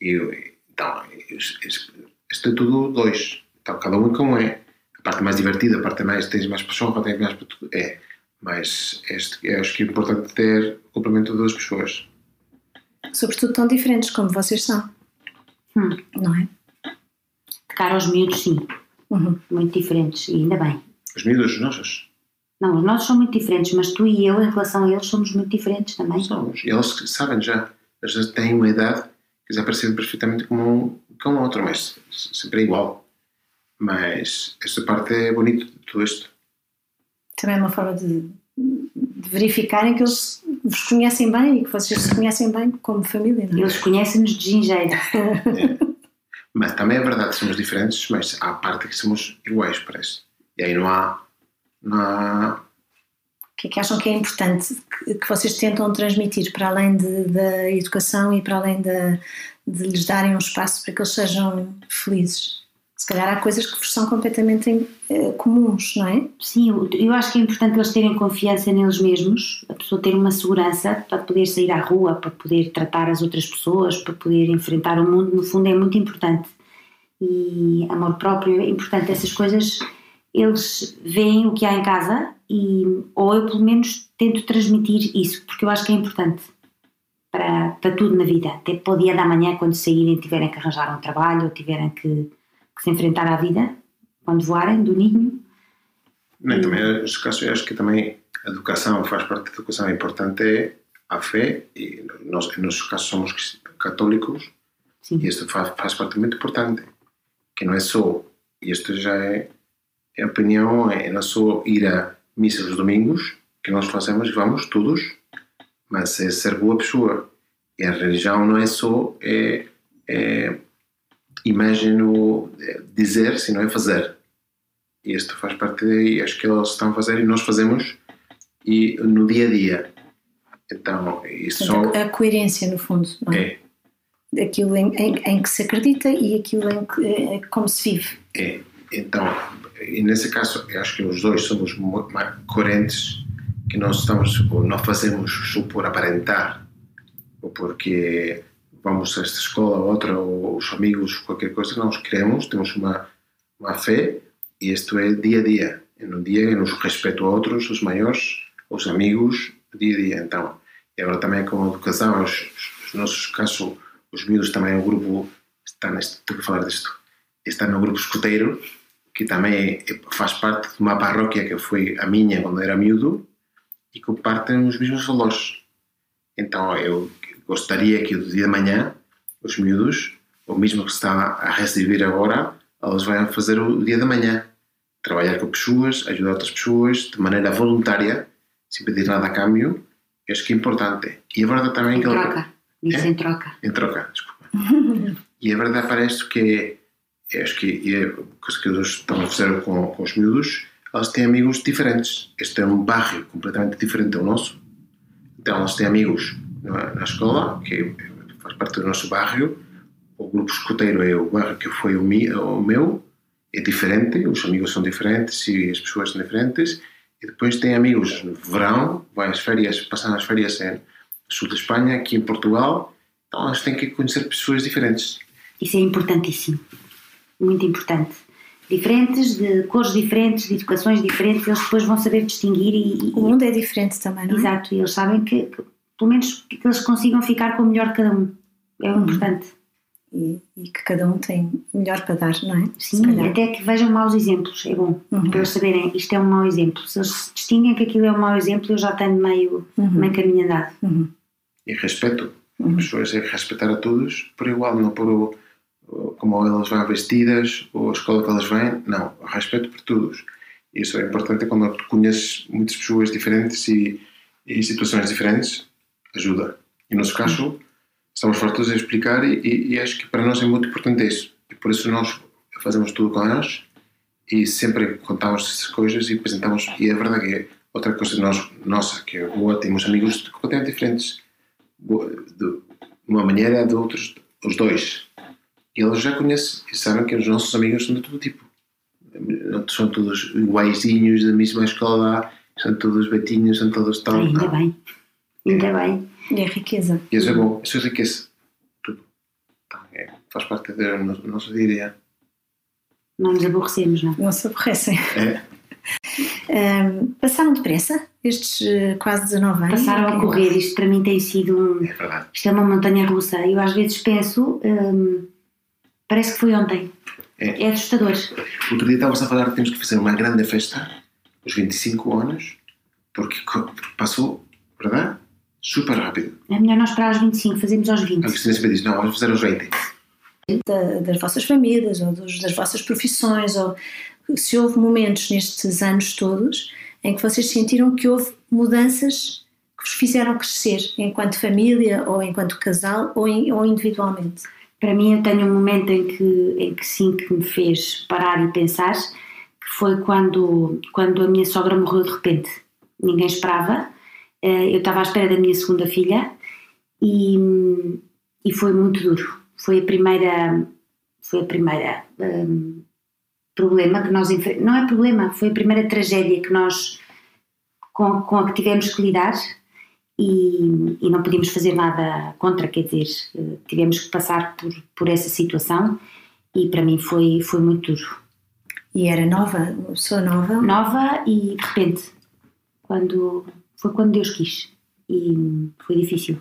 E, então, isto é tudo dois. Então, cada um como é. A parte mais divertida, a parte mais, tens mais paixão, tens mais é. Mas este, eu acho que é importante ter o complemento de duas pessoas. Sobretudo tão diferentes como vocês são. Hum. Não é? De cara aos miúdos, sim, Uhum. muito diferentes, e ainda bem. Os miúdos, os nossos, Não, os nossos são muito diferentes, mas tu e eu, em relação a eles, somos muito diferentes também. somos. E eles sabem já. Eles já têm uma idade que já parecem perfeitamente como um, um outro, mas sempre é igual. Mas esta parte é bonita de tudo isto. Também é uma forma de, de verificarem que eles vos conhecem bem e que vocês se conhecem bem como família. Não é? Eles conhecem-nos de gingeiro. Mas também é verdade que somos diferentes, mas há parte que somos iguais, parece. E aí não há. Não há O que é que acham que é importante que, que vocês tentam transmitir para além de- da educação e para além da- de lhes darem um espaço para que eles sejam felizes? Se calhar há coisas que são completamente eh, comuns, não é? Sim, eu, eu acho que é importante eles terem confiança neles mesmos, a pessoa ter uma segurança para poder sair à rua, para poder tratar as outras pessoas, para poder enfrentar o mundo, no fundo é muito importante. E amor próprio é importante, essas coisas eles veem o que há em casa e ou eu pelo menos tento transmitir isso, porque eu acho que é importante para, para tudo na vida, até para o dia da manhã quando saírem tiverem que arranjar um trabalho ou tiverem que, que se enfrentar à vida, quando voarem do ninho, Não, e também, eu acho que também a educação faz parte da educação. É importante é a fé, e nós, em nosso caso, somos católicos, sim. e isto faz, faz parte muito importante. Que não é só, e isto já é, é a opinião, é não só ir a missa os domingos, que nós fazemos e vamos todos, mas é ser boa pessoa. E a religião não é só é, é, imagem no dizer, senão é fazer. E isto faz parte, e acho que eles estão a fazer e nós fazemos e no dia a dia. Então, isso Portanto, a coerência, no fundo, não é? é Aquilo em, em, em, que se acredita e aquilo em que, é, como se vive. É, então, e nesse caso, acho que os dois somos mais coerentes, que nós estamos, ou não fazemos só por aparentar, ou porque vamos a esta escola ou outra, ou os amigos, qualquer coisa, nós queremos, temos uma, uma fé, e isto é dia a dia. É no dia, nos respeito a outros, os maiores, os amigos, dia a dia. Então, e agora também com a educação, os, os nossos casos, os miúdos também, o grupo, está neste, tenho que falar disto, está no grupo escoteiro, que também faz parte de uma paróquia que foi a minha quando era miúdo e que partem os mesmos valores. Então eu gostaria que o dia de manhã os miúdos, o mesmo que está a receber agora, eles vão fazer o dia de manhã. Trabalhar com pessoas, ajudar outras pessoas de maneira voluntária, sem pedir nada a câmbio, acho que é importante. E a verdade também em que... troca, diz é? em troca. Em troca, desculpa. e a verdade parece que, acho que é coisa que eles estão a fazer com, com os miúdos, eles têm amigos diferentes. Este é um bairro completamente diferente do nosso. Então, eles têm amigos na, na escola, que faz parte do nosso bairro. O grupo escoteiro é o bairro que foi o, mi, o meu, é diferente, os amigos são diferentes e as pessoas são diferentes. E depois tem amigos no verão, vai às férias, passam as férias em sul de Espanha, aqui em Portugal. Então, eles têm que conhecer pessoas diferentes. Isso é importantíssimo. Muito importante diferentes, de cores diferentes, de educações diferentes, eles depois vão saber distinguir e... O mundo é diferente também, não é? Exato, e eles sabem que, que pelo menos que eles consigam ficar com o melhor de cada um. É o uhum. importante. E, e, que cada um tem melhor para dar, não é? Sim, até que vejam maus exemplos, é bom. Uhum. Para eles saberem, isto é um mau exemplo. Se eles distinguem que aquilo é um mau exemplo, eu já tenho meio, uhum. meio caminho andado. Uhum. E respeito. As pessoas é respeitar a todos por igual, não por o como elas vão vestidas ou a escola que elas vêm, não, respeito por todos. Isso é importante quando conheces muitas pessoas diferentes e, e situações diferentes, ajuda. E no nosso caso, estamos fartos a explicar e, e, acho que para nós é muito importante isso. E por isso nós fazemos tudo com elas e sempre contamos essas coisas e apresentamos. E é verdade que outra coisa nós, nossa, que é boa, temos amigos completamente diferentes. De uma maneira, de outros, os dois e eles já conhecem e sabem que os nossos amigos são de todo tipo. São todos iguaizinhos da mesma escola, são todos betinhos, são todos tal. Ainda bem, ainda é. bem. E é riqueza. E isso é bom, isso é riqueza. Tudo. Então, é, faz parte do nosso, nosso dia a dia. Não nos aborrecemos, não? Não se aborrecem. É. Um, passaram depressa estes uh, quase 19 anos? Passaram a correr, isto para mim tem sido um. É verdade. Isto é uma montanha russa. Eu às vezes penso. Um, Parece que foi ontem. É, é assustador. Outro dia estávamos a falar que temos que fazer uma grande festa, os 25 anos, porque passou, verdade? Super rápido. É melhor nós esperar aos 25, fazemos aos 20. A Cristina sempre diz: não, vamos fazer aos 20. Da, das vossas famílias, ou dos, das vossas profissões, ou se houve momentos nestes anos todos em que vocês sentiram que houve mudanças que vos fizeram crescer enquanto família, ou enquanto casal, ou, in, ou individualmente? Para mim, eu tenho um momento em que, em que sim, que me fez parar e pensar, que foi quando, quando a minha sogra morreu de repente. Ninguém esperava. Eh, eu estava à espera da minha segunda filha e, e foi muito duro. Foi a primeira, foi a primeira um, problema que nós. Não é problema, foi a primeira tragédia que nós com, com a que tivemos que lidar e, e, não podíamos fazer nada contra, quer dizer, eh, tivemos que passar por, por essa situação e para mim foi, foi muito duro. E era nova, uma pessoa nova? Nova e de repente, quando, foi quando Deus quis e foi difícil.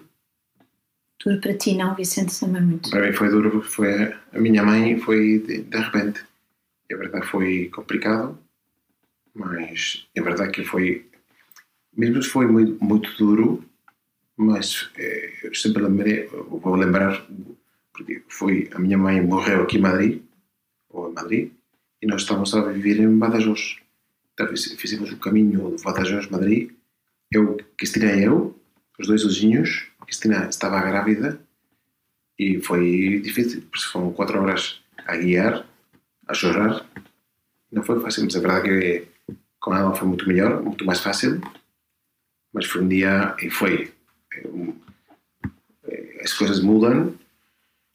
Duro para ti, não, Vicente, também muito? Para mim foi duro porque foi, a minha mãe foi de, de repente. É verdade foi complicado, mas é verdade que foi, mesmo foi muito, muito duro, mas eh, eu sempre lembrei, vou lembrar, porque foi a minha mãe morreu aqui em Madrid, ou em Madrid, e nós estávamos a viver em Badajoz. Então fizemos o caminho de Badajoz, Madrid, eu, Cristina eu, os dois sozinhos, Cristina estava grávida e foi difícil, porque foram quatro horas a guiar, a chorar. Não foi fácil, mas a verdade é que com ela foi muito melhor, muito mais fácil. Mas foi um dia e foi. As coisas mudam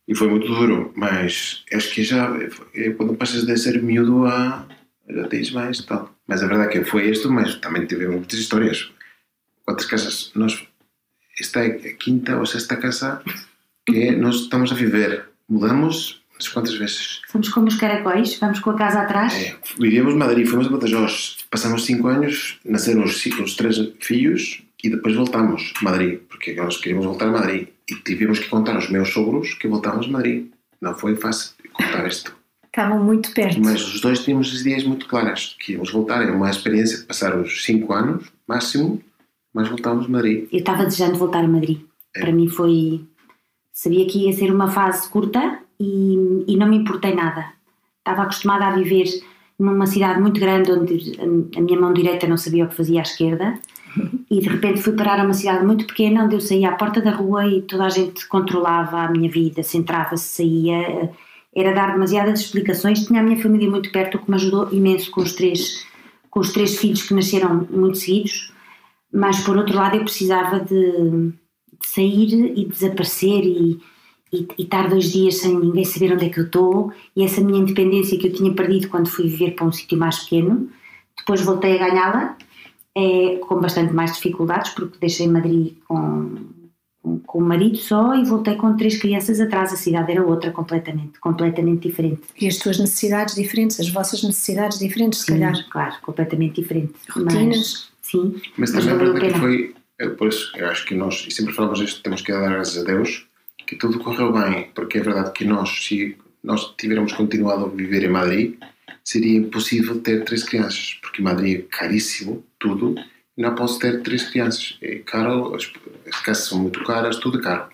e foi muito duro, mas acho que já quando passas de ser miúdo a já tens mais tal. Mas a verdade é que foi isto, mas também tivemos muitas histórias. Quantas casas nós esta é a quinta ou sexta casa que nós estamos a viver. Mudamos não quantas vezes. Somos como os caracóis, vamos com a casa atrás. É, vivíamos em Madrid, fomos a Badajoz, passamos cinco anos, nasceram os, os três filhos e depois voltamos a Madrid, porque nós queríamos voltar a Madrid e tivemos que contar aos meus sogros que voltámos a Madrid. Não foi fácil contar isto. Estavam muito perto. Mas os dois tínhamos as ideias muito claras, que íamos voltar, é uma experiência de passar os cinco anos, máximo, mas voltámos a Madrid. Eu estava desejando voltar a Madrid. É. Para mim foi. Sabia que ia ser uma fase curta e, e não me importei nada. Estava acostumada a viver numa cidade muito grande onde a minha mão direita não sabia o que fazia à esquerda e de repente fui parar a uma cidade muito pequena onde eu saía à porta da rua e toda a gente controlava a minha vida, se entrava, se saía, era dar demasiadas explicações. Tinha a minha família muito perto, o que me ajudou imenso com os três, com os três filhos que nasceram muito seguidos mas por outro lado eu precisava de, de sair e desaparecer e, e, e, estar dois dias sem ninguém saber onde é que eu estou. E essa minha independência que eu tinha perdido quando fui viver para um sítio mais pequeno depois voltei a ganhá-la é, com bastante mais dificuldades porque deixei Madrid com, com, com, o marido só e voltei com três crianças atrás. A cidade era outra completamente completamente diferente. E as tuas necessidades diferentes as vossas necessidades diferentes se Sim, calhar. claro completamente diferentes rotinas? Mas, Sim. Mas também a verdade que foi, é por isso, eu acho que nós, e sempre falamos isto, temos que dar graças a Deus, que tudo correu bem, porque é verdade que nós, se nós tivéssemos continuado a viver em Madrid, seria impossível ter três crianças, porque Madrid é caríssimo, tudo, e não posso ter três crianças. É caro, as, as casas são muito caras, tudo é caro.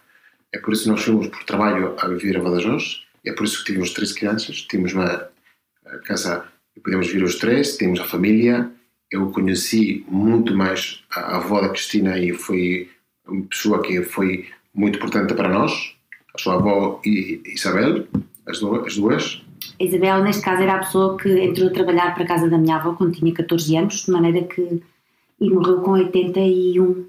É por isso que nós fomos por trabalho a viver a Badajoz, é por isso que tivemos três crianças, tínhamos uma casa e podemos vir os três, temos a família, eu conheci muito mais a avó da Cristina e foi uma pessoa que foi muito importante para nós, a sua avó e Isabel, as duas. Isabel, neste caso, era a pessoa que entrou a trabalhar para a casa da minha avó quando tinha 14 anos, de maneira que. e morreu com 81.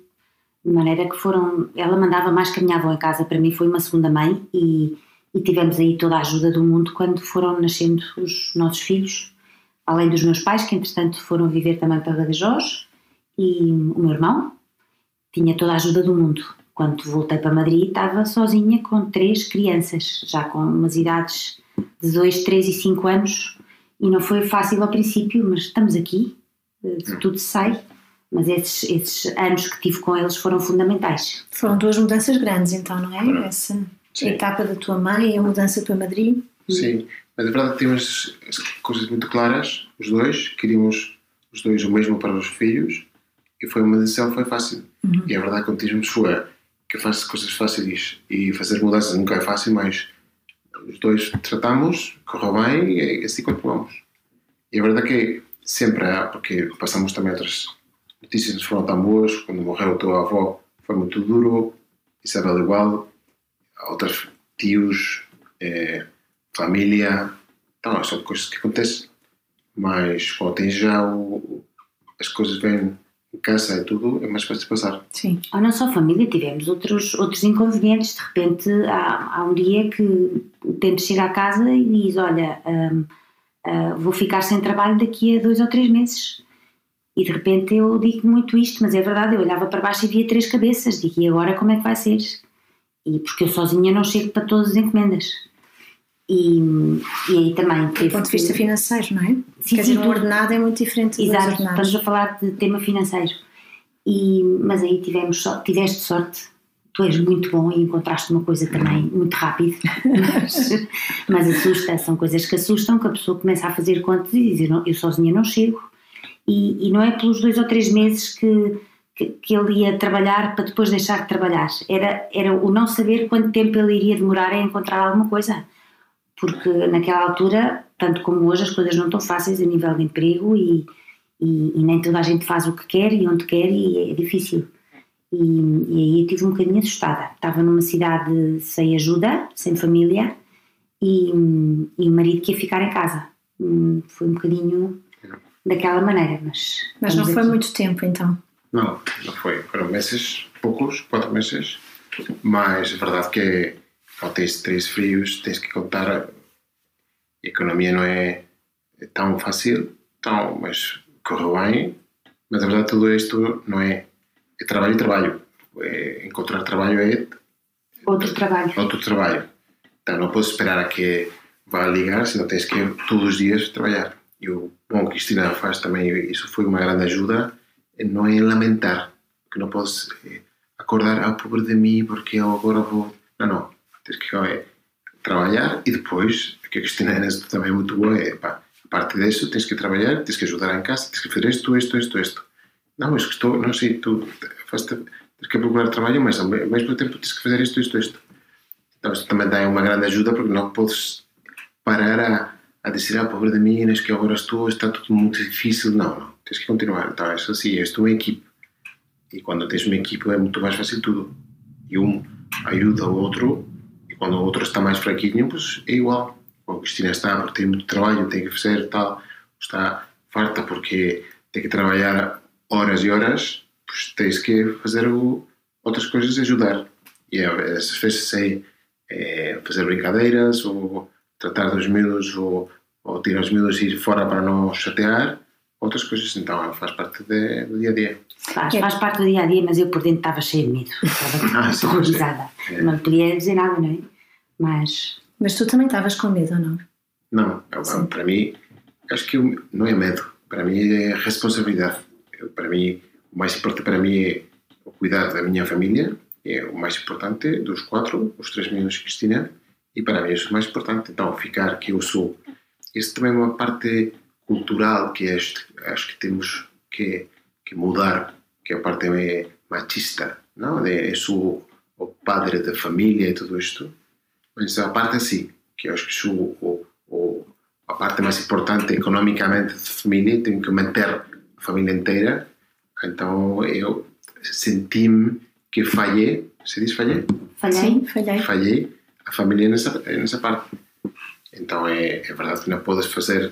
De maneira que foram. Ela mandava mais que a minha avó em casa, para mim foi uma segunda mãe e, e tivemos aí toda a ajuda do mundo quando foram nascendo os nossos filhos além dos meus pais, que entretanto foram viver também para Badajoz, e o meu irmão, tinha toda a ajuda do mundo. Quando voltei para Madrid, estava sozinha com três crianças, já com umas idades de 2, 3 e 5 anos, e não foi fácil ao princípio, mas estamos aqui, eh, tudo sai. Mas esses, esses anos que tive com eles foram fundamentais. Foram duas mudanças grandes, então, não é? Essa Sim. etapa da tua mãe e a mudança para Madrid. Sim, a verdade é que tínhamos coisas muito claras, os dois, queríamos os dois o mesmo para os filhos e foi uma decisão foi fácil. Uhum. E a verdade quando dizemos foi que faz coisas fáceis e fazer mudanças nunca é fácil, mas os dois tratamos, correu bem e assim continuamos. E a verdade é que sempre há, porque passamos também outras notícias que foram tão boas, quando morreu a tua avó foi muito duro, Isabel igual, outros tios, eh, família, então, são coisas que acontecem. Mas quando tens já o, as coisas vêm em casa e tudo, é mais fácil passar. Sim. Ou não só família, tivemos outros, outros inconvenientes. De repente, há, há um dia que o tempo chega a casa e diz: Olha, um, uh, hum, vou ficar sem trabalho daqui a dois ou três meses. E de repente eu digo muito isto, mas é verdade, eu olhava para baixo e via três cabeças. Digo: E agora como é que vai ser? E porque eu sozinha não chego para todas as encomendas. E, e aí também. Do ponto de vista financeiro, não é? Sim, Quer sim, dizer, um ordenado é muito diferente Exato, dos ordenados. estamos a falar de tema financeiro. E, mas aí tivemos, tiveste sorte, tu és muito bom e encontraste uma coisa também muito rápido, mas, mas assusta, são coisas que assustam, que a pessoa começa a fazer contas e dizer, eu sozinha não chego. E, e não é pelos dois ou três meses que, que, que, ele ia trabalhar para depois deixar de trabalhar, era, era o não saber quanto tempo ele iria demorar a encontrar alguma coisa porque naquela altura, tanto como hoje, as coisas não estão fáceis a nível de emprego e, e, e, nem toda a gente faz o que quer e onde quer e é difícil. E, e aí eu estive um bocadinho assustada. Estava numa cidade sem ajuda, sem família, e, e o marido que ia ficar em casa. Hum, Foi um bocadinho daquela maneira, mas. Mas não foi aqui. muito tempo então. Não, não foi. Foram meses, poucos, quatro meses. Mas a verdade que é, quando tens três frios, tens que contar. A economia não é tão fácil, tão, mas correu bem. Mas a verdade, tudo isto não é. É trabalho e trabalho. É, encontrar trabalho é Outro trabalho. outro trabalho. Então não podes esperar a que vá ligar, senão tens que todos os dias trabalhar. E o bom que Cristina faz também, isso foi uma grande ajuda, é não é lamentar, que não podes eh, acordar, ah, pobre de mim, porque eu agora vou... Não, não. Tens que é, trabalhar e depois, que a Cristina nisso também é muito boa, é pá, a parte disso tens que trabalhar, tens que ajudar em casa, tens que fazer isto, isto, isto, isto. Não, mas estou, não sei, tu tens que procurar trabalho, mas ao mesmo tempo tens que fazer isto, isto, isto. Então isto também dá uma grande ajuda porque não podes parar a, a dizer, ah, pobre de mim, és que agora estou, está tudo muito difícil. Não, não, tens que continuar. Então, isso assim, és uma equipe. E quando tens uma equipe é muito mais fácil tudo. E um ajuda o outro, quando o outro está mais fraquinho, pues é igual. A Cristina está, porque tem muito trabalho, tem que fazer tal, está farta porque tem que trabalhar horas e horas, pues tens que fazer o, outras coisas e ajudar. E às vezes sei é, fazer brincadeiras ou tratar dos miúdos ou, ou tirar os miúdos e ir fora para não chatear, outras coisas. Então faz parte de, do dia a dia. Faz, É. faz parte do dia a dia, mas eu por dentro estava cheia de medo. Estava Ah. É. Não podia dizer nada, não é? Mas Mas tu também estavas com medo, ou não? Não, eu- Sim. para mim, acho que eu- não é medo, para mim é responsabilidade. Eu, Para mim, o mais importante para mim é o cuidar da minha família, é o mais importante dos quatro, os três de Cristina, e para mim isso é o mais importante. Então, ficar que eu sou. Isso também é uma parte cultural que acho, acho que temos que, que mudar, que é a parte é machista, não? Eu sou o padre da família e tudo isto. Mas a parte assim, que eu acho que sou o, o, a parte mais importante economicamente da família, tenho que manter a família inteira. Então eu senti-me que falhei, se diz falhei? falhei. Sim, falhei. Falhei a família nessa, nessa parte. Então é, é verdade que não podes fazer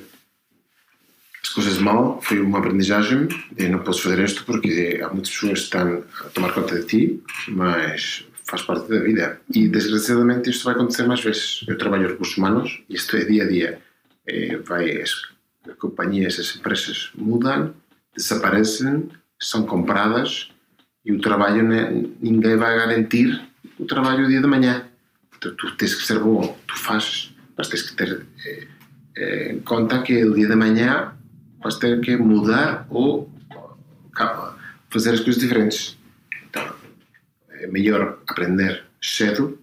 as coisas mal. Foi uma aprendizagem de não podes fazer isto porque há muitas pessoas que estão a tomar conta de ti, mas faz parte da vida. E desgraçadamente isto vai acontecer mais vezes. Eu trabalho recursos humanos isto é dia a dia. É, vai, as companhias, as empresas mudam, desaparecem, são compradas e o trabalho né, ninguém vai garantir o trabalho o dia de manhã. Então, tu tens que ser bom, tu fazes, mas tens que ter eh, eh, em conta que o dia de manhã vais ter que mudar ou fazer as coisas diferentes. É melhor aprender cedo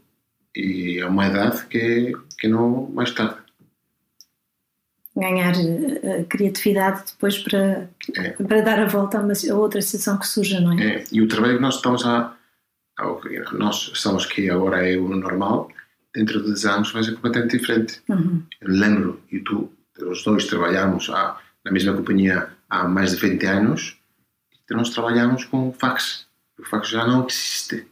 e a uma idade que, que não mais tarde. Ganhar eh, criatividade depois para, É. para dar a volta a, uma, a outra situação que surja, não é? É, e o trabalho que nós estamos a, que nós achamos que agora é o normal, dentro de 10 anos vai ser completamente diferente. Uhum. Eu lembro, e tu, os dois trabalhamos há, na mesma companhia há mais de 20 anos, e nós trabalhamos com fax. O fax já não existe.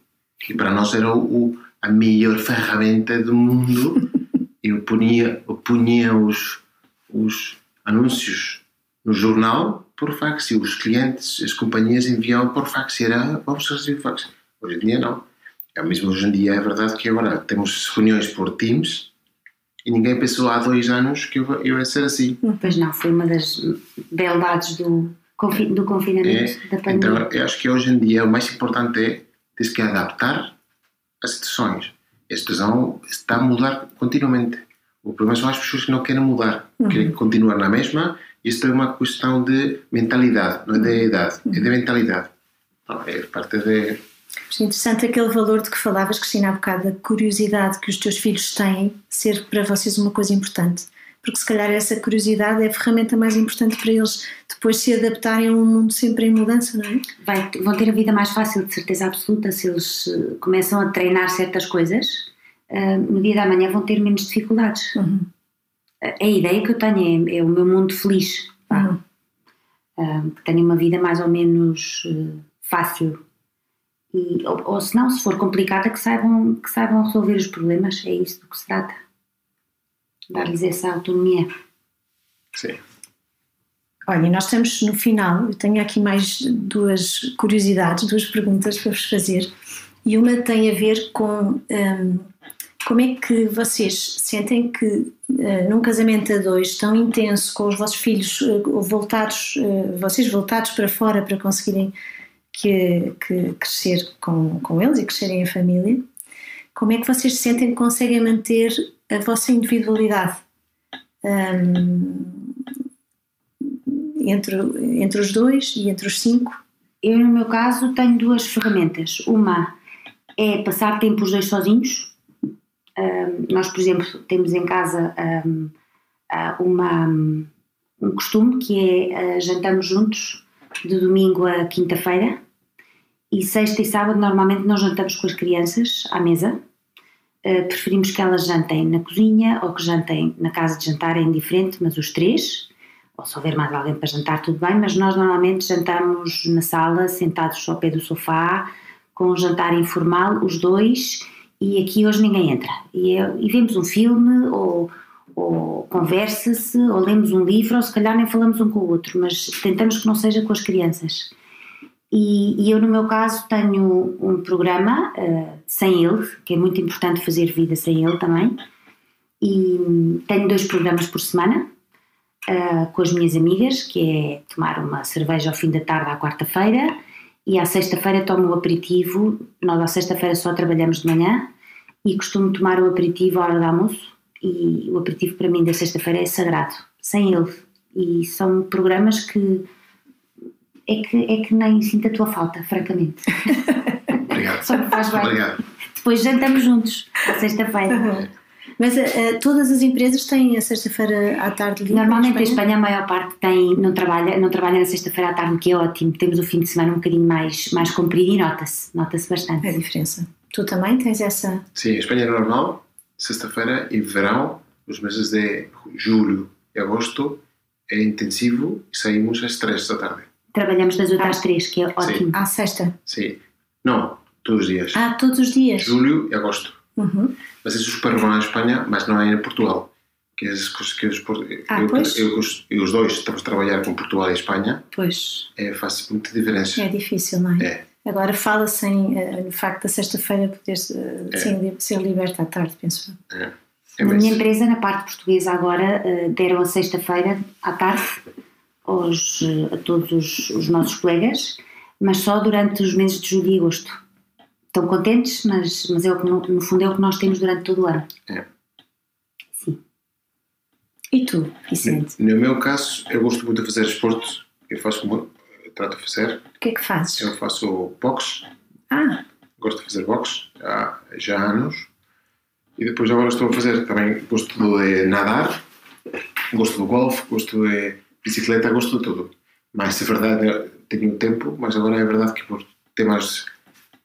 E para nós era o, o- a melhor ferramenta do mundo. Eu punha, eu punha os, os anúncios no jornal por fax e os clientes, as companhias enviavam por fax. E era, vamos receber fax. Hoje em dia não. É mesmo hoje em dia é verdade que agora temos reuniões por Teams e ninguém pensou há dois anos que eu, eu ia ser assim. Pois não, foi uma das beldades do, confi- do confinamento da pandemia. Então eu acho que hoje em dia o mais importante é tens que adaptar as situações. A situação está a mudar continuamente. O problema são as pessoas que não querem mudar, querem continuar na mesma. Isto é uma questão de mentalidade, não é de idade, é de mentalidade. Não, é parte de. É interessante aquele valor de que falavas, Cristina, há bocado, da curiosidade que os teus filhos têm ser para vocês uma coisa importante. Porque se calhar essa curiosidade é a ferramenta mais importante para eles depois se adaptarem a um mundo sempre em mudança, não é? Vai- vão ter a vida mais fácil, de certeza absoluta, se eles eh, começam a treinar certas coisas. eh, no dia da manhã vão ter menos dificuldades. Uhum. A, ideia que eu tenho é, é o meu mundo feliz. Uhum. Ah, que tenho uma vida mais ou menos eh, fácil E, ou, ou se não, se for complicada, que saibam, que saibam resolver os problemas. É isso do que se trata. Dar-lhes essa autonomia. Sim. Olha, nós estamos no final. Eu tenho aqui mais duas curiosidades, duas perguntas para vos fazer. E uma tem a ver com um, como é que vocês sentem que uh, num casamento a dois tão intenso, com os vossos filhos uh, voltados, uh, vocês voltados para fora para conseguirem que, que crescer com, com eles e crescerem em família, como é que vocês sentem que conseguem manter a vossa individualidade? Um, entre, entre os dois e entre os cinco? Eu, no meu caso, tenho duas ferramentas. Uma é passar tempo os dois sozinhos. Um, nós, por exemplo, temos em casa um, uma, um costume que é uh, jantamos juntos de domingo a quinta-feira e sexta e sábado normalmente não jantamos com as crianças à mesa. Uh, preferimos que elas jantem na cozinha ou que jantem na casa de jantar, é indiferente, mas os três ou se houver mais alguém para jantar, tudo bem, mas nós normalmente jantamos na sala, sentados ao pé do sofá, com um jantar informal, os dois, e aqui hoje ninguém entra. E, e vemos um filme, ou, ou conversa-se, ou lemos um livro, ou se calhar nem falamos um com o outro, mas tentamos que não seja com as crianças. E, e eu, no meu caso, tenho um programa uh, sem ele, que é muito importante fazer vida sem ele também, e tenho dois programas por semana uh, com as minhas amigas, que é tomar uma cerveja ao fim da tarde à quarta-feira e à sexta-feira tomo o aperitivo. Nós à sexta-feira só trabalhamos de manhã e costumo tomar o aperitivo à hora do almoço e o aperitivo para mim da sexta-feira é sagrado, sem ele. E são programas que é que, é que nem sinto a tua falta, francamente. Obrigado. Só me faz bem. Obrigado. Depois jantamos juntos à sexta-feira. Uhum. Mas uh, todas as empresas têm a sexta-feira à tarde livre? Normalmente em Espanha? a maior parte tem, não trabalha, não trabalha na sexta-feira à tarde, o que é ótimo. Temos o fim de semana um bocadinho mais, mais comprido e nota-se, nota-se bastante. É a diferença. Tu também tens essa? Sim, em Espanha é normal, sexta-feira e verão, os meses de julho e agosto é intensivo e saímos às três da tarde. Trabalhamos das 8 às 3, que é ótimo. À sexta? Sim. Não, todos os dias. Ah, todos os dias? Julho e agosto. Uhum. Mas isso para em Espanha, mas não é em Portugal. Que, as, que os, ah, eu, pois? Eu, os, os dois estamos a trabalhar com Portugal e Espanha. Pois. É, faz muita diferença. É difícil, não é? É. Agora fala-se uh, no facto da sexta-feira poder uh, É. ser, ser liberta à tarde, penso eu. É. É Na minha empresa, na parte portuguesa, agora eh, deram a sexta-feira à tarde aos, eh, a todos os, os nossos colegas, mas só durante os meses de julho e agosto. Estão contentes, mas, mas é o que, no, no fundo é o que nós temos durante todo o ano. É. Sim. E tu, Vicente? No meu caso, eu gosto muito de fazer esporte. Eu faço muito, eu trato de fazer. O que é que fazes? Eu faço boxe, Ah, gosto de fazer boxe há já há anos. E depois agora estou a fazer também, gosto de nadar, gosto do golfe, gosto de bicicleta, gosto de tudo. Mas é verdade, tenho tempo, mas agora é verdade que por temas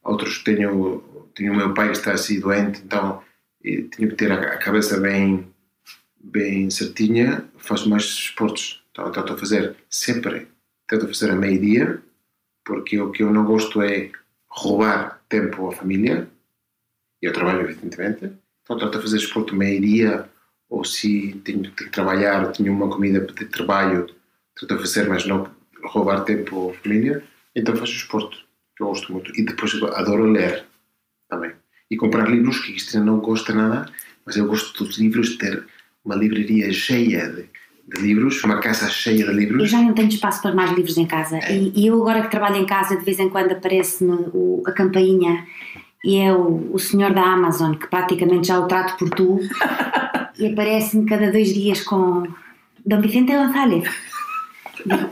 outros tenho, tenho o meu pai está assim doente, então tenho que ter a cabeça bem, bem certinha, faço mais esportes. Então tento fazer sempre, tento fazer a meio-dia, porque o que eu não gosto é roubar tempo à família e ao trabalho, evidentemente. Então tento fazer esporte meio-dia, ou se tenho que trabalhar, tenho uma comida de trabalho, tento fazer, mas não roubar tempo à família. Então faço esporte, que eu gosto muito. E depois adoro ler também. E comprar livros, que isto não gosta nada, mas eu gosto dos livros, ter uma livraria cheia de, de livros, uma casa cheia de Eu livros. já não tenho espaço para mais livros em casa. É. E, e eu agora que trabalho em casa, de vez em quando aparece-me a campainha e é o, o senhor da Amazon, que praticamente já o trato por tu, e aparece-me cada dois dias com Dom Vicente González.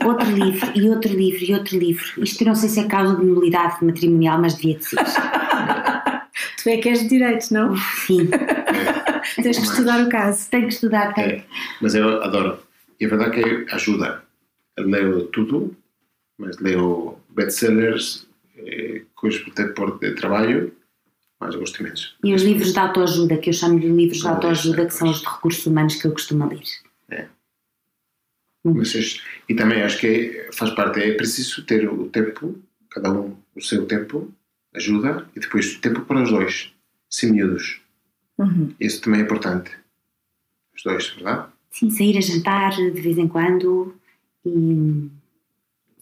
Outro livro, e outro livro, e outro livro. Isto eu não sei se é causa de nulidade matrimonial, mas devia de ser. tu é que és de direito, não? Sim, É, Tens que Mas- estudar o caso. tenho que estudar, tenho. É, mas eu adoro. E a verdade é que ajuda. Eu leio tudo, mas leio best-sellers, eh, coisas de, por- de trabalho, mas eu gosto imenso. E os livros de autoajuda, que eu chamo de livros de autoajuda, este, que são os de recursos humanos que eu costumo ler. Mas es- e também acho que faz parte, é preciso ter o tempo, cada um o seu tempo, ajuda e depois tempo para os dois, sem miúdos. Uhum. Isso também é importante. Os dois, verdade? Sim, sair a jantar de vez em quando e.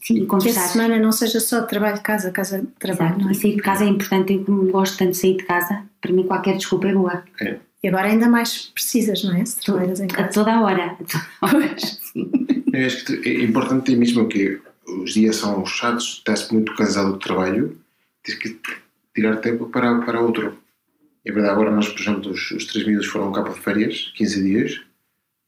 Sim, e Que a semana não seja só trabalho, casa, casa, trabalho, Exato. não é? E sair de casa é importante. Eu como gosto tanto de sair de casa, para mim qualquer desculpa é boa. E agora ainda mais precisas, não é? Se trabalhas em A casa. toda a hora. A toda a hora. Eu acho que é importante mesmo que os dias são chatos, estás muito cansado do trabalho, tens que tirar tempo para, para outro. É verdade, agora nós, por exemplo, os, os três miúdos foram cá para de férias, 15 dias,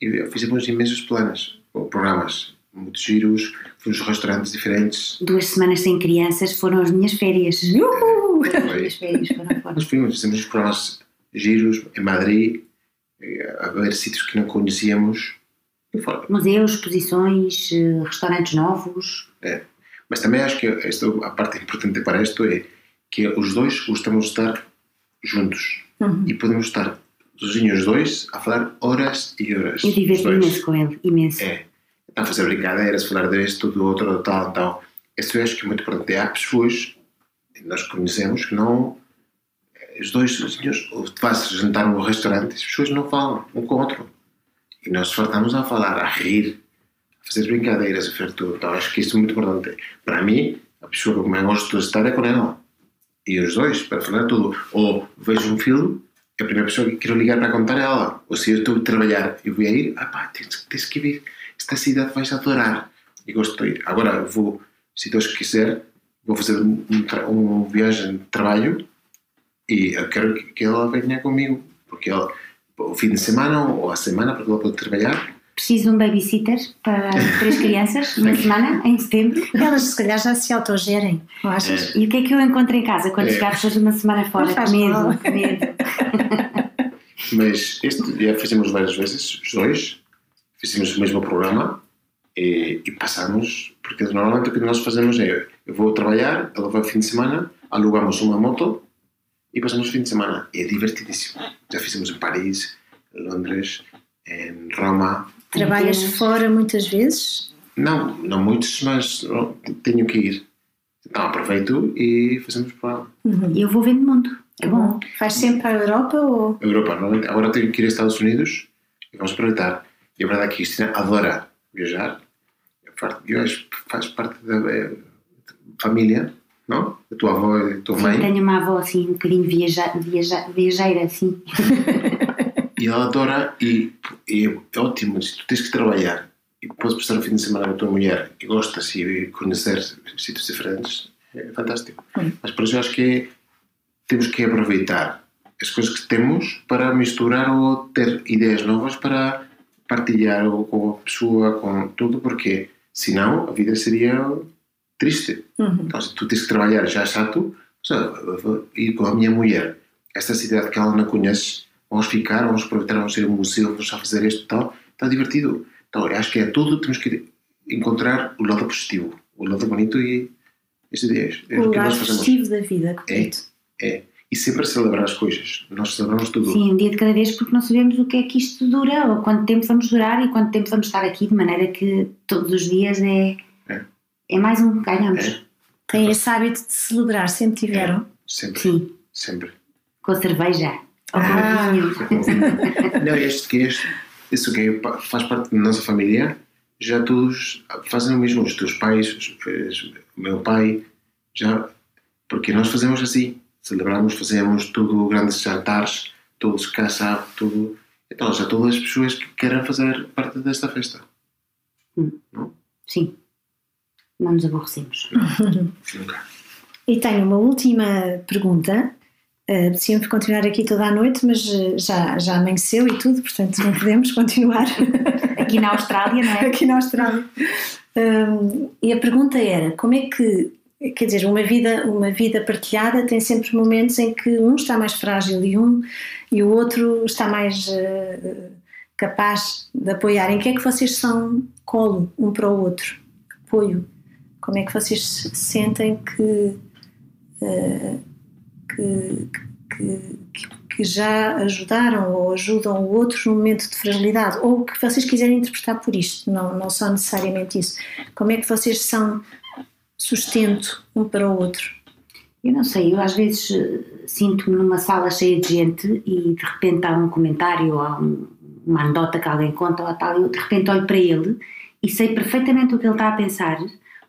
e fizemos imensos planos, ou programas, muitos giros, fomos restaurantes diferentes. Duas semanas sem crianças foram as minhas férias. Uhul! As minhas férias foram fora. Nós fomos, fizemos os programas giros em Madrid, eh, a ver sítios que não conhecíamos. Museus, exposições, eh, restaurantes novos. Mas também acho que esta, a parte importante para isto é que os dois gostamos de estar juntos Uhum. e podemos estar sozinhos os dois a falar horas e horas. Eu diverti imenso com ele, imenso. É, a fazer brincadeiras, falar disto, do outro, do tal, tal. Eu acho que é muito importante. Há pessoas que nós conhecemos que não. Os dois sozinhos, ou te vais jantar num restaurante, as pessoas não falam um com o outro. E nós fartamos a falar, a rir, a fazer brincadeiras, a fazer tudo. Então acho que isso é muito importante. Para mim, a pessoa que mais gosto de estar é com ela. E os dois, para falar tudo. Ou vejo um filme, a primeira pessoa que quero ligar para contar é ela. Ou se eu estou a trabalhar e vou a ir, ah pá, tens, tens que vir. Esta cidade vais adorar. E gosto de ir. Agora vou, se Deus quiser, vou fazer um, um, tra- um viagem de trabalho e eu quero que, que ela venha comigo. Porque ela, o fim de semana ou a semana, porque ela pode trabalhar, Preciso de um babysitter para três crianças, uma semana, em setembro. Elas se calhar já se autogerem, não achas? E o que é que eu encontro em casa quando É. chegar depois de uma semana fora? Faz Que medo, mal. que medo. Mas este já fizemos várias vezes, os dois, fizemos o mesmo programa e, e passamos, porque normalmente o que nós fazemos é, eu vou trabalhar, ela vai ao fim de semana, alugamos uma moto e passamos o fim de semana. E é divertidíssimo. Já fizemos em Paris, em Londres, em Roma. Trabalhas fora muitas vezes? Não, não muitos, mas tenho que ir. Então aproveito e fazemos para Uhum. E eu vou vendo mundo. É bom. Faz sempre para a Europa ou. a Europa. Normalmente, agora tenho que ir aos Estados Unidos e vamos aproveitar. E a verdade é que a Cristina adora viajar. Faz- Viajar faz parte da eh, família, não? Da tua avó e da tua Sim, mãe. tenho uma avó assim, um bocadinho viaja, viaja, viajeira, assim. E ela adora e, e é ótimo. Se tu tens que trabalhar e podes passar o fim de semana com a tua mulher e gostas de conhecer sítios diferentes, é fantástico. Hum. Mas por isso eu acho que é- temos que aproveitar as coisas que temos para misturar ou ter ideias novas para partilhar ou com a pessoa, com tudo, porque senão a vida seria triste. Uhum. Então, se tu tens que trabalhar já é chato, vou ir com a minha mulher, esta cidade que ela não conhece, vamos ficar, vamos aproveitar, vamos ir a um museu, vamos só fazer isto e tal, está divertido. Então, acho que é tudo, temos que encontrar o lado positivo, o lado bonito e estes dias. É O lado festivo da vida, correto? É. E sempre celebrar as coisas. Nós celebramos tudo. Sim, um dia de cada vez, porque não sabemos o que é que isto dura, ou quanto tempo vamos durar e quanto tempo vamos estar aqui, de maneira que todos os dias é, É. é mais um que ganhamos. É. Têm esse hábito de celebrar, sempre tiveram. Sempre. Sim, Sempre. com cerveja. Ou com Ah. vinho. Não, este que este, isso que é- faz parte da nossa família, já todos fazem o mesmo. Os teus pais, os- o meu pai, já. Porque nós fazemos assim. Celebramos, fazemos tudo, grandes jantares, todos casados, tudo. Então, já todas as pessoas que querem fazer parte desta festa. Sim, não nos aborrecemos. Nunca. E tenho uma última pergunta. Uh, Decidimos continuar aqui toda a noite, mas uh, já, já amanheceu e tudo, portanto não podemos continuar Aqui na Austrália, não é? aqui na Austrália. Um, e a pergunta era: como é que, quer dizer, uma vida, uma vida partilhada tem sempre momentos em que um está mais frágil e um e o outro está mais uh, capaz de apoiar. Em que é que vocês são colo um para o outro? Apoio. Como é que vocês se sentem que, uh, que, que, que já ajudaram ou ajudam o outro num momento de fragilidade? Ou o que vocês quiserem interpretar por isto, não, não só necessariamente isso. Como é que vocês são sustento um para o outro? Eu não sei, eu às vezes eh, sinto-me numa sala cheia de gente e de repente há um comentário ou há um, uma anedota que alguém conta ou tal, eu de repente olho para ele e sei perfeitamente o que ele está a pensar,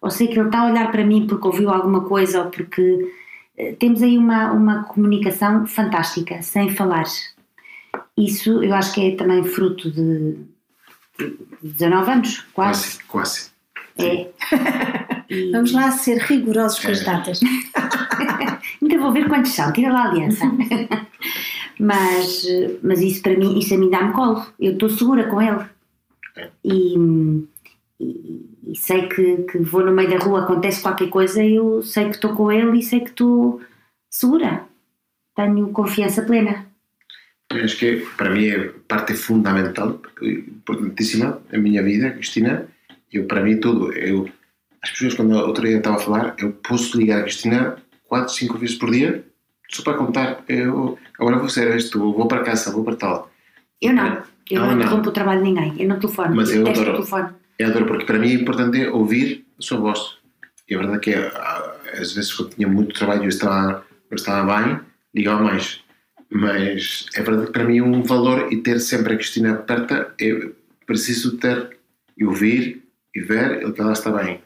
ou sei que ele está a olhar para mim porque ouviu alguma coisa ou porque eh, temos aí uma, uma comunicação fantástica, sem falar. Isso eu acho que é também fruto de, de 19 anos, quase. Quase, quase. É. E- Vamos lá ser rigorosos com as É. datas. Ainda vou ver quantos são, tira lá a aliança. mas, mas isso para mim, isso a mim dá-me colo. Eu estou segura com ele. E, e- e sei que, que vou no meio da rua, acontece qualquer coisa, eu sei que estou com ele e sei que estou segura. Tenho confiança plena. Acho que para mim é parte fundamental, importantíssima da minha vida, Cristina. Eu, para mim, tudo. Eu, as pessoas, quando outro dia estava a falar, eu posso ligar a Cristina quatro, cinco vezes por dia, só para contar. Eu, agora vou fazer isto, vou para casa, vou para tal. Eu não. Eu Ela não não. interrompo o trabalho de ninguém. Eu não telefono. Mas eu o adoro. telefone. Eu adoro, porque para mim é importante ouvir a sua voz. E a verdade é que ah, às vezes quando tinha muito trabalho e eu estava, eu estava bem, ligava mais. Mas é verdade que para mim é um valor e ter sempre a Cristina perto, eu preciso ter e ouvir e ver que ela está bem.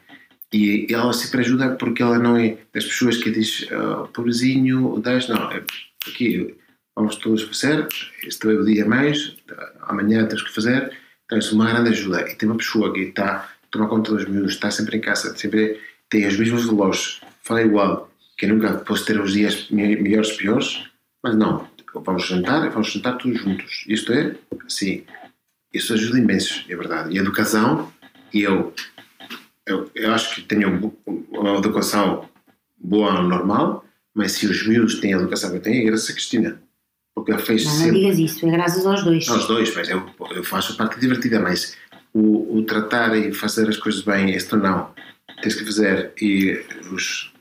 E ela sempre ajuda porque ela não é das pessoas que diz ah, pobrezinho, 10, não. É aqui vamos todos fazer, este é o dia mais, amanhã temos que fazer. É uma grande ajuda. E tem uma pessoa que está a tomar conta dos miúdos, está sempre em casa, sempre tem os mesmos relógios, fala igual, que nunca posso ter os dias me- melhores piores, mas não, vamos jantar, vamos jantar todos juntos. Isto é, assim, isso ajuda imenso, é verdade. E a educação, e eu, eu, eu acho que tenho uma educação boa, normal, mas se os miúdos têm a educação que eu tenho, é graças a Cristina. Porque ela fez Não, não sempre. digas isso. É graças aos dois. Aos dois, mas eu, eu faço a parte divertida, mas o, o tratar e fazer as coisas bem, isto não. Tens que fazer e os,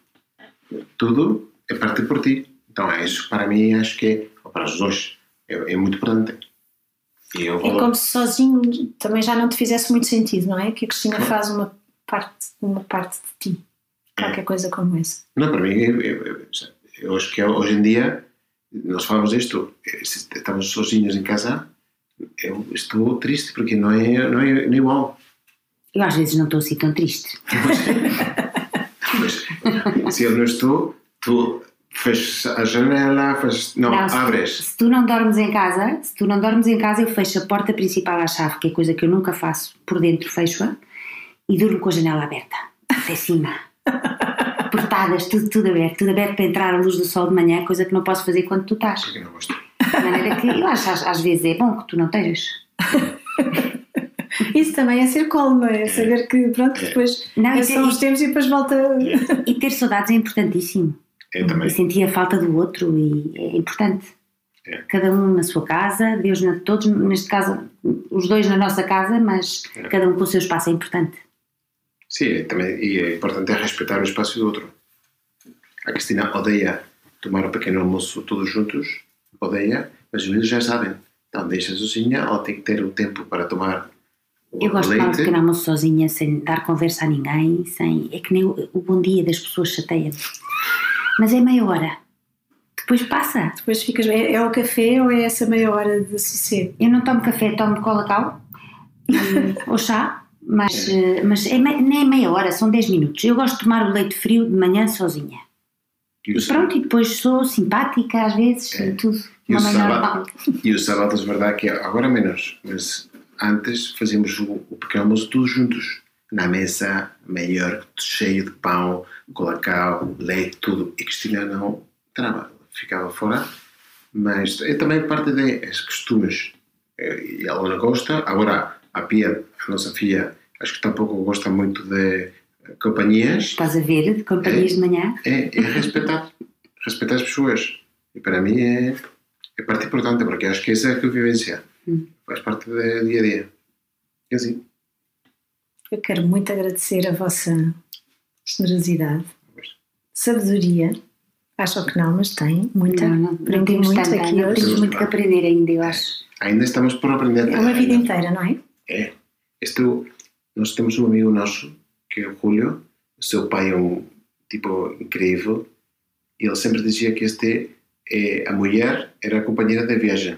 tudo é parte por ti. Então, é isso para mim, acho que é, ou para os dois, é, é muito importante. E eu É como se sozinho também já não te fizesse muito sentido, não é? Que a Cristina faz uma parte, uma parte de ti. Qualquer coisa como essa. Não, para mim, eu, eu, eu- eu acho que hoje em dia, nós falamos disto, estamos sozinhos em casa, eu estou triste porque não é, não é, não é igual. Eu às vezes não estou assim tão triste. Mas se eu não estou, tu fechas a janela, fechas, não, Não, se, abres. se tu não dormes em casa, se tu não dormes em casa, eu fecho a porta principal à chave, que é coisa que eu nunca faço. Por dentro fecho-a e durmo com a janela aberta, até cima. Portadas, tudo, tudo aberto, tudo aberto para entrar a luz do sol de manhã, coisa que não posso fazer quando tu estás. Porque não gosto. De maneira que eu acho às, às vezes é bom que tu não estejas. Isso também é ser colo, não é? Saber que, pronto, depois Não, e, ter, são os tempos e depois volta. e ter saudades é importantíssimo. Eu também. E sentir a falta do outro e é importante. É. Cada um na sua casa, Deus na, todos, neste caso, os dois na nossa casa, mas É. cada um com o seu espaço é importante. Sim, é também, e é importante é respeitar o espaço do outro. A Cristina odeia tomar um pequeno almoço todos juntos, odeia, mas os meninos já sabem. Então deixa sozinha, ela tem que ter o tempo para tomar o Eu gosto de tomar um leite. pequeno almoço sozinha, sem dar conversa a ninguém, sem, é que nem o, o bom dia das pessoas chateia Mas é meia hora. Depois passa. Depois ficas. É, é o café ou é essa meia hora de sossego? Eu não tomo café, tomo colacau e- ou chá, mas, eh, mas é me- nem é meia hora, são 10 minutos. Eu gosto de tomar o leite frio de manhã sozinha. E o, pronto, e depois sou simpática às vezes É. e tudo. E o sábado? e os sábados, verdade que agora menos, mas antes fazíamos o, o pequeno almoço todos juntos. Na mesa, melhor, cheio de pão, colacau, leite, tudo. E Cristina não trava, ficava fora. Mas é também parte dos costumes. Eh, E ela não gosta. Agora, a Pia, a nossa filha, acho que tampouco gosta muito de companhias. Estás a ver, de companhias de manhã. É, é respeitar. respeitar as pessoas. E para mim é, é parte importante, porque acho que essa é a convivência. Hum. Faz parte do dia a dia. E assim. Eu quero muito agradecer a vossa generosidade, sabedoria. Acham que não, mas tem muita. Não, não, não Aprendi temos muito tanta, aqui não hoje. temos muito que aprender ainda, eu acho. Ainda estamos por aprender. É uma vida inteira, não é? É. Isto, nós temos um amigo nosso, que é o Julio. O seu pai é um tipo incrível. E ele sempre dizia que este é a mulher era a companheira de viagem.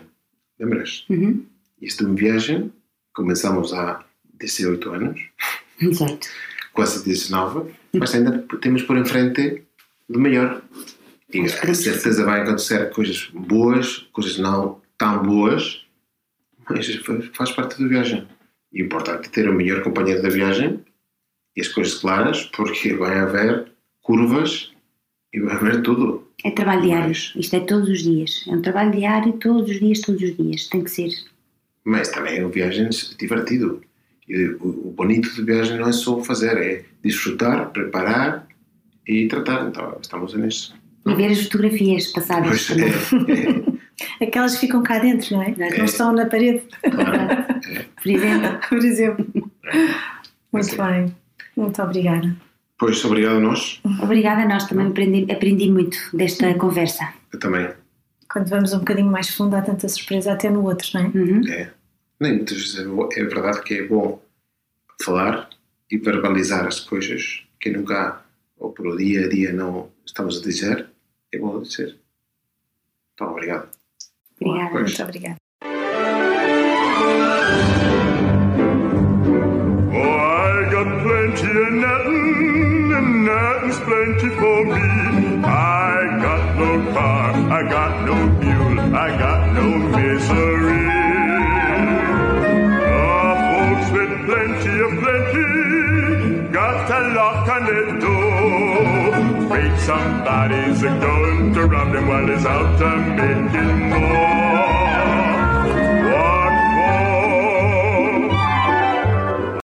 Lembras? Uhum. Isto é uma viagem, começamos há 18 anos, Exato. quase 19, mas ainda temos por em frente do melhor. E a certeza vai acontecer coisas boas, coisas não tão boas, mas faz- faz parte da viagem. E o importante é ter o melhor companheiro da viagem e as coisas claras, porque vai haver curvas e vai haver tudo. É trabalho diário. Mas- Isto é todos os dias. É um trabalho diário, todos os dias, todos os dias. Tem que ser. Mas também é uma viagem divertido. E o, bonito de viagem não é só fazer, é desfrutar, preparar e tratar. Então, estamos nisso. E ver as fotografias passadas Pois também. é, Aquelas que ficam cá dentro, não é? É. Não estão na parede, claro. Por exemplo. por exemplo. Muito Sim. bem. Muito obrigada. Pois, obrigado a nós. Obrigada a nós. Também aprendi, aprendi muito desta conversa. Eu também. Quando vamos um bocadinho mais fundo, há tanta surpresa até no outro, não é? Uhum. É. Nem muitas vezes é, é verdade que é bom falar e verbalizar as coisas que nunca, ou por o dia a dia, não estamos a dizer. É bom dizer. Então, obrigado. Obrigada. Pois. Muito obrigada. Oh, I got plenty of nothing, and nothing's plenty for me. I got no car, I got somebody's a going to rob them while he's out a making more.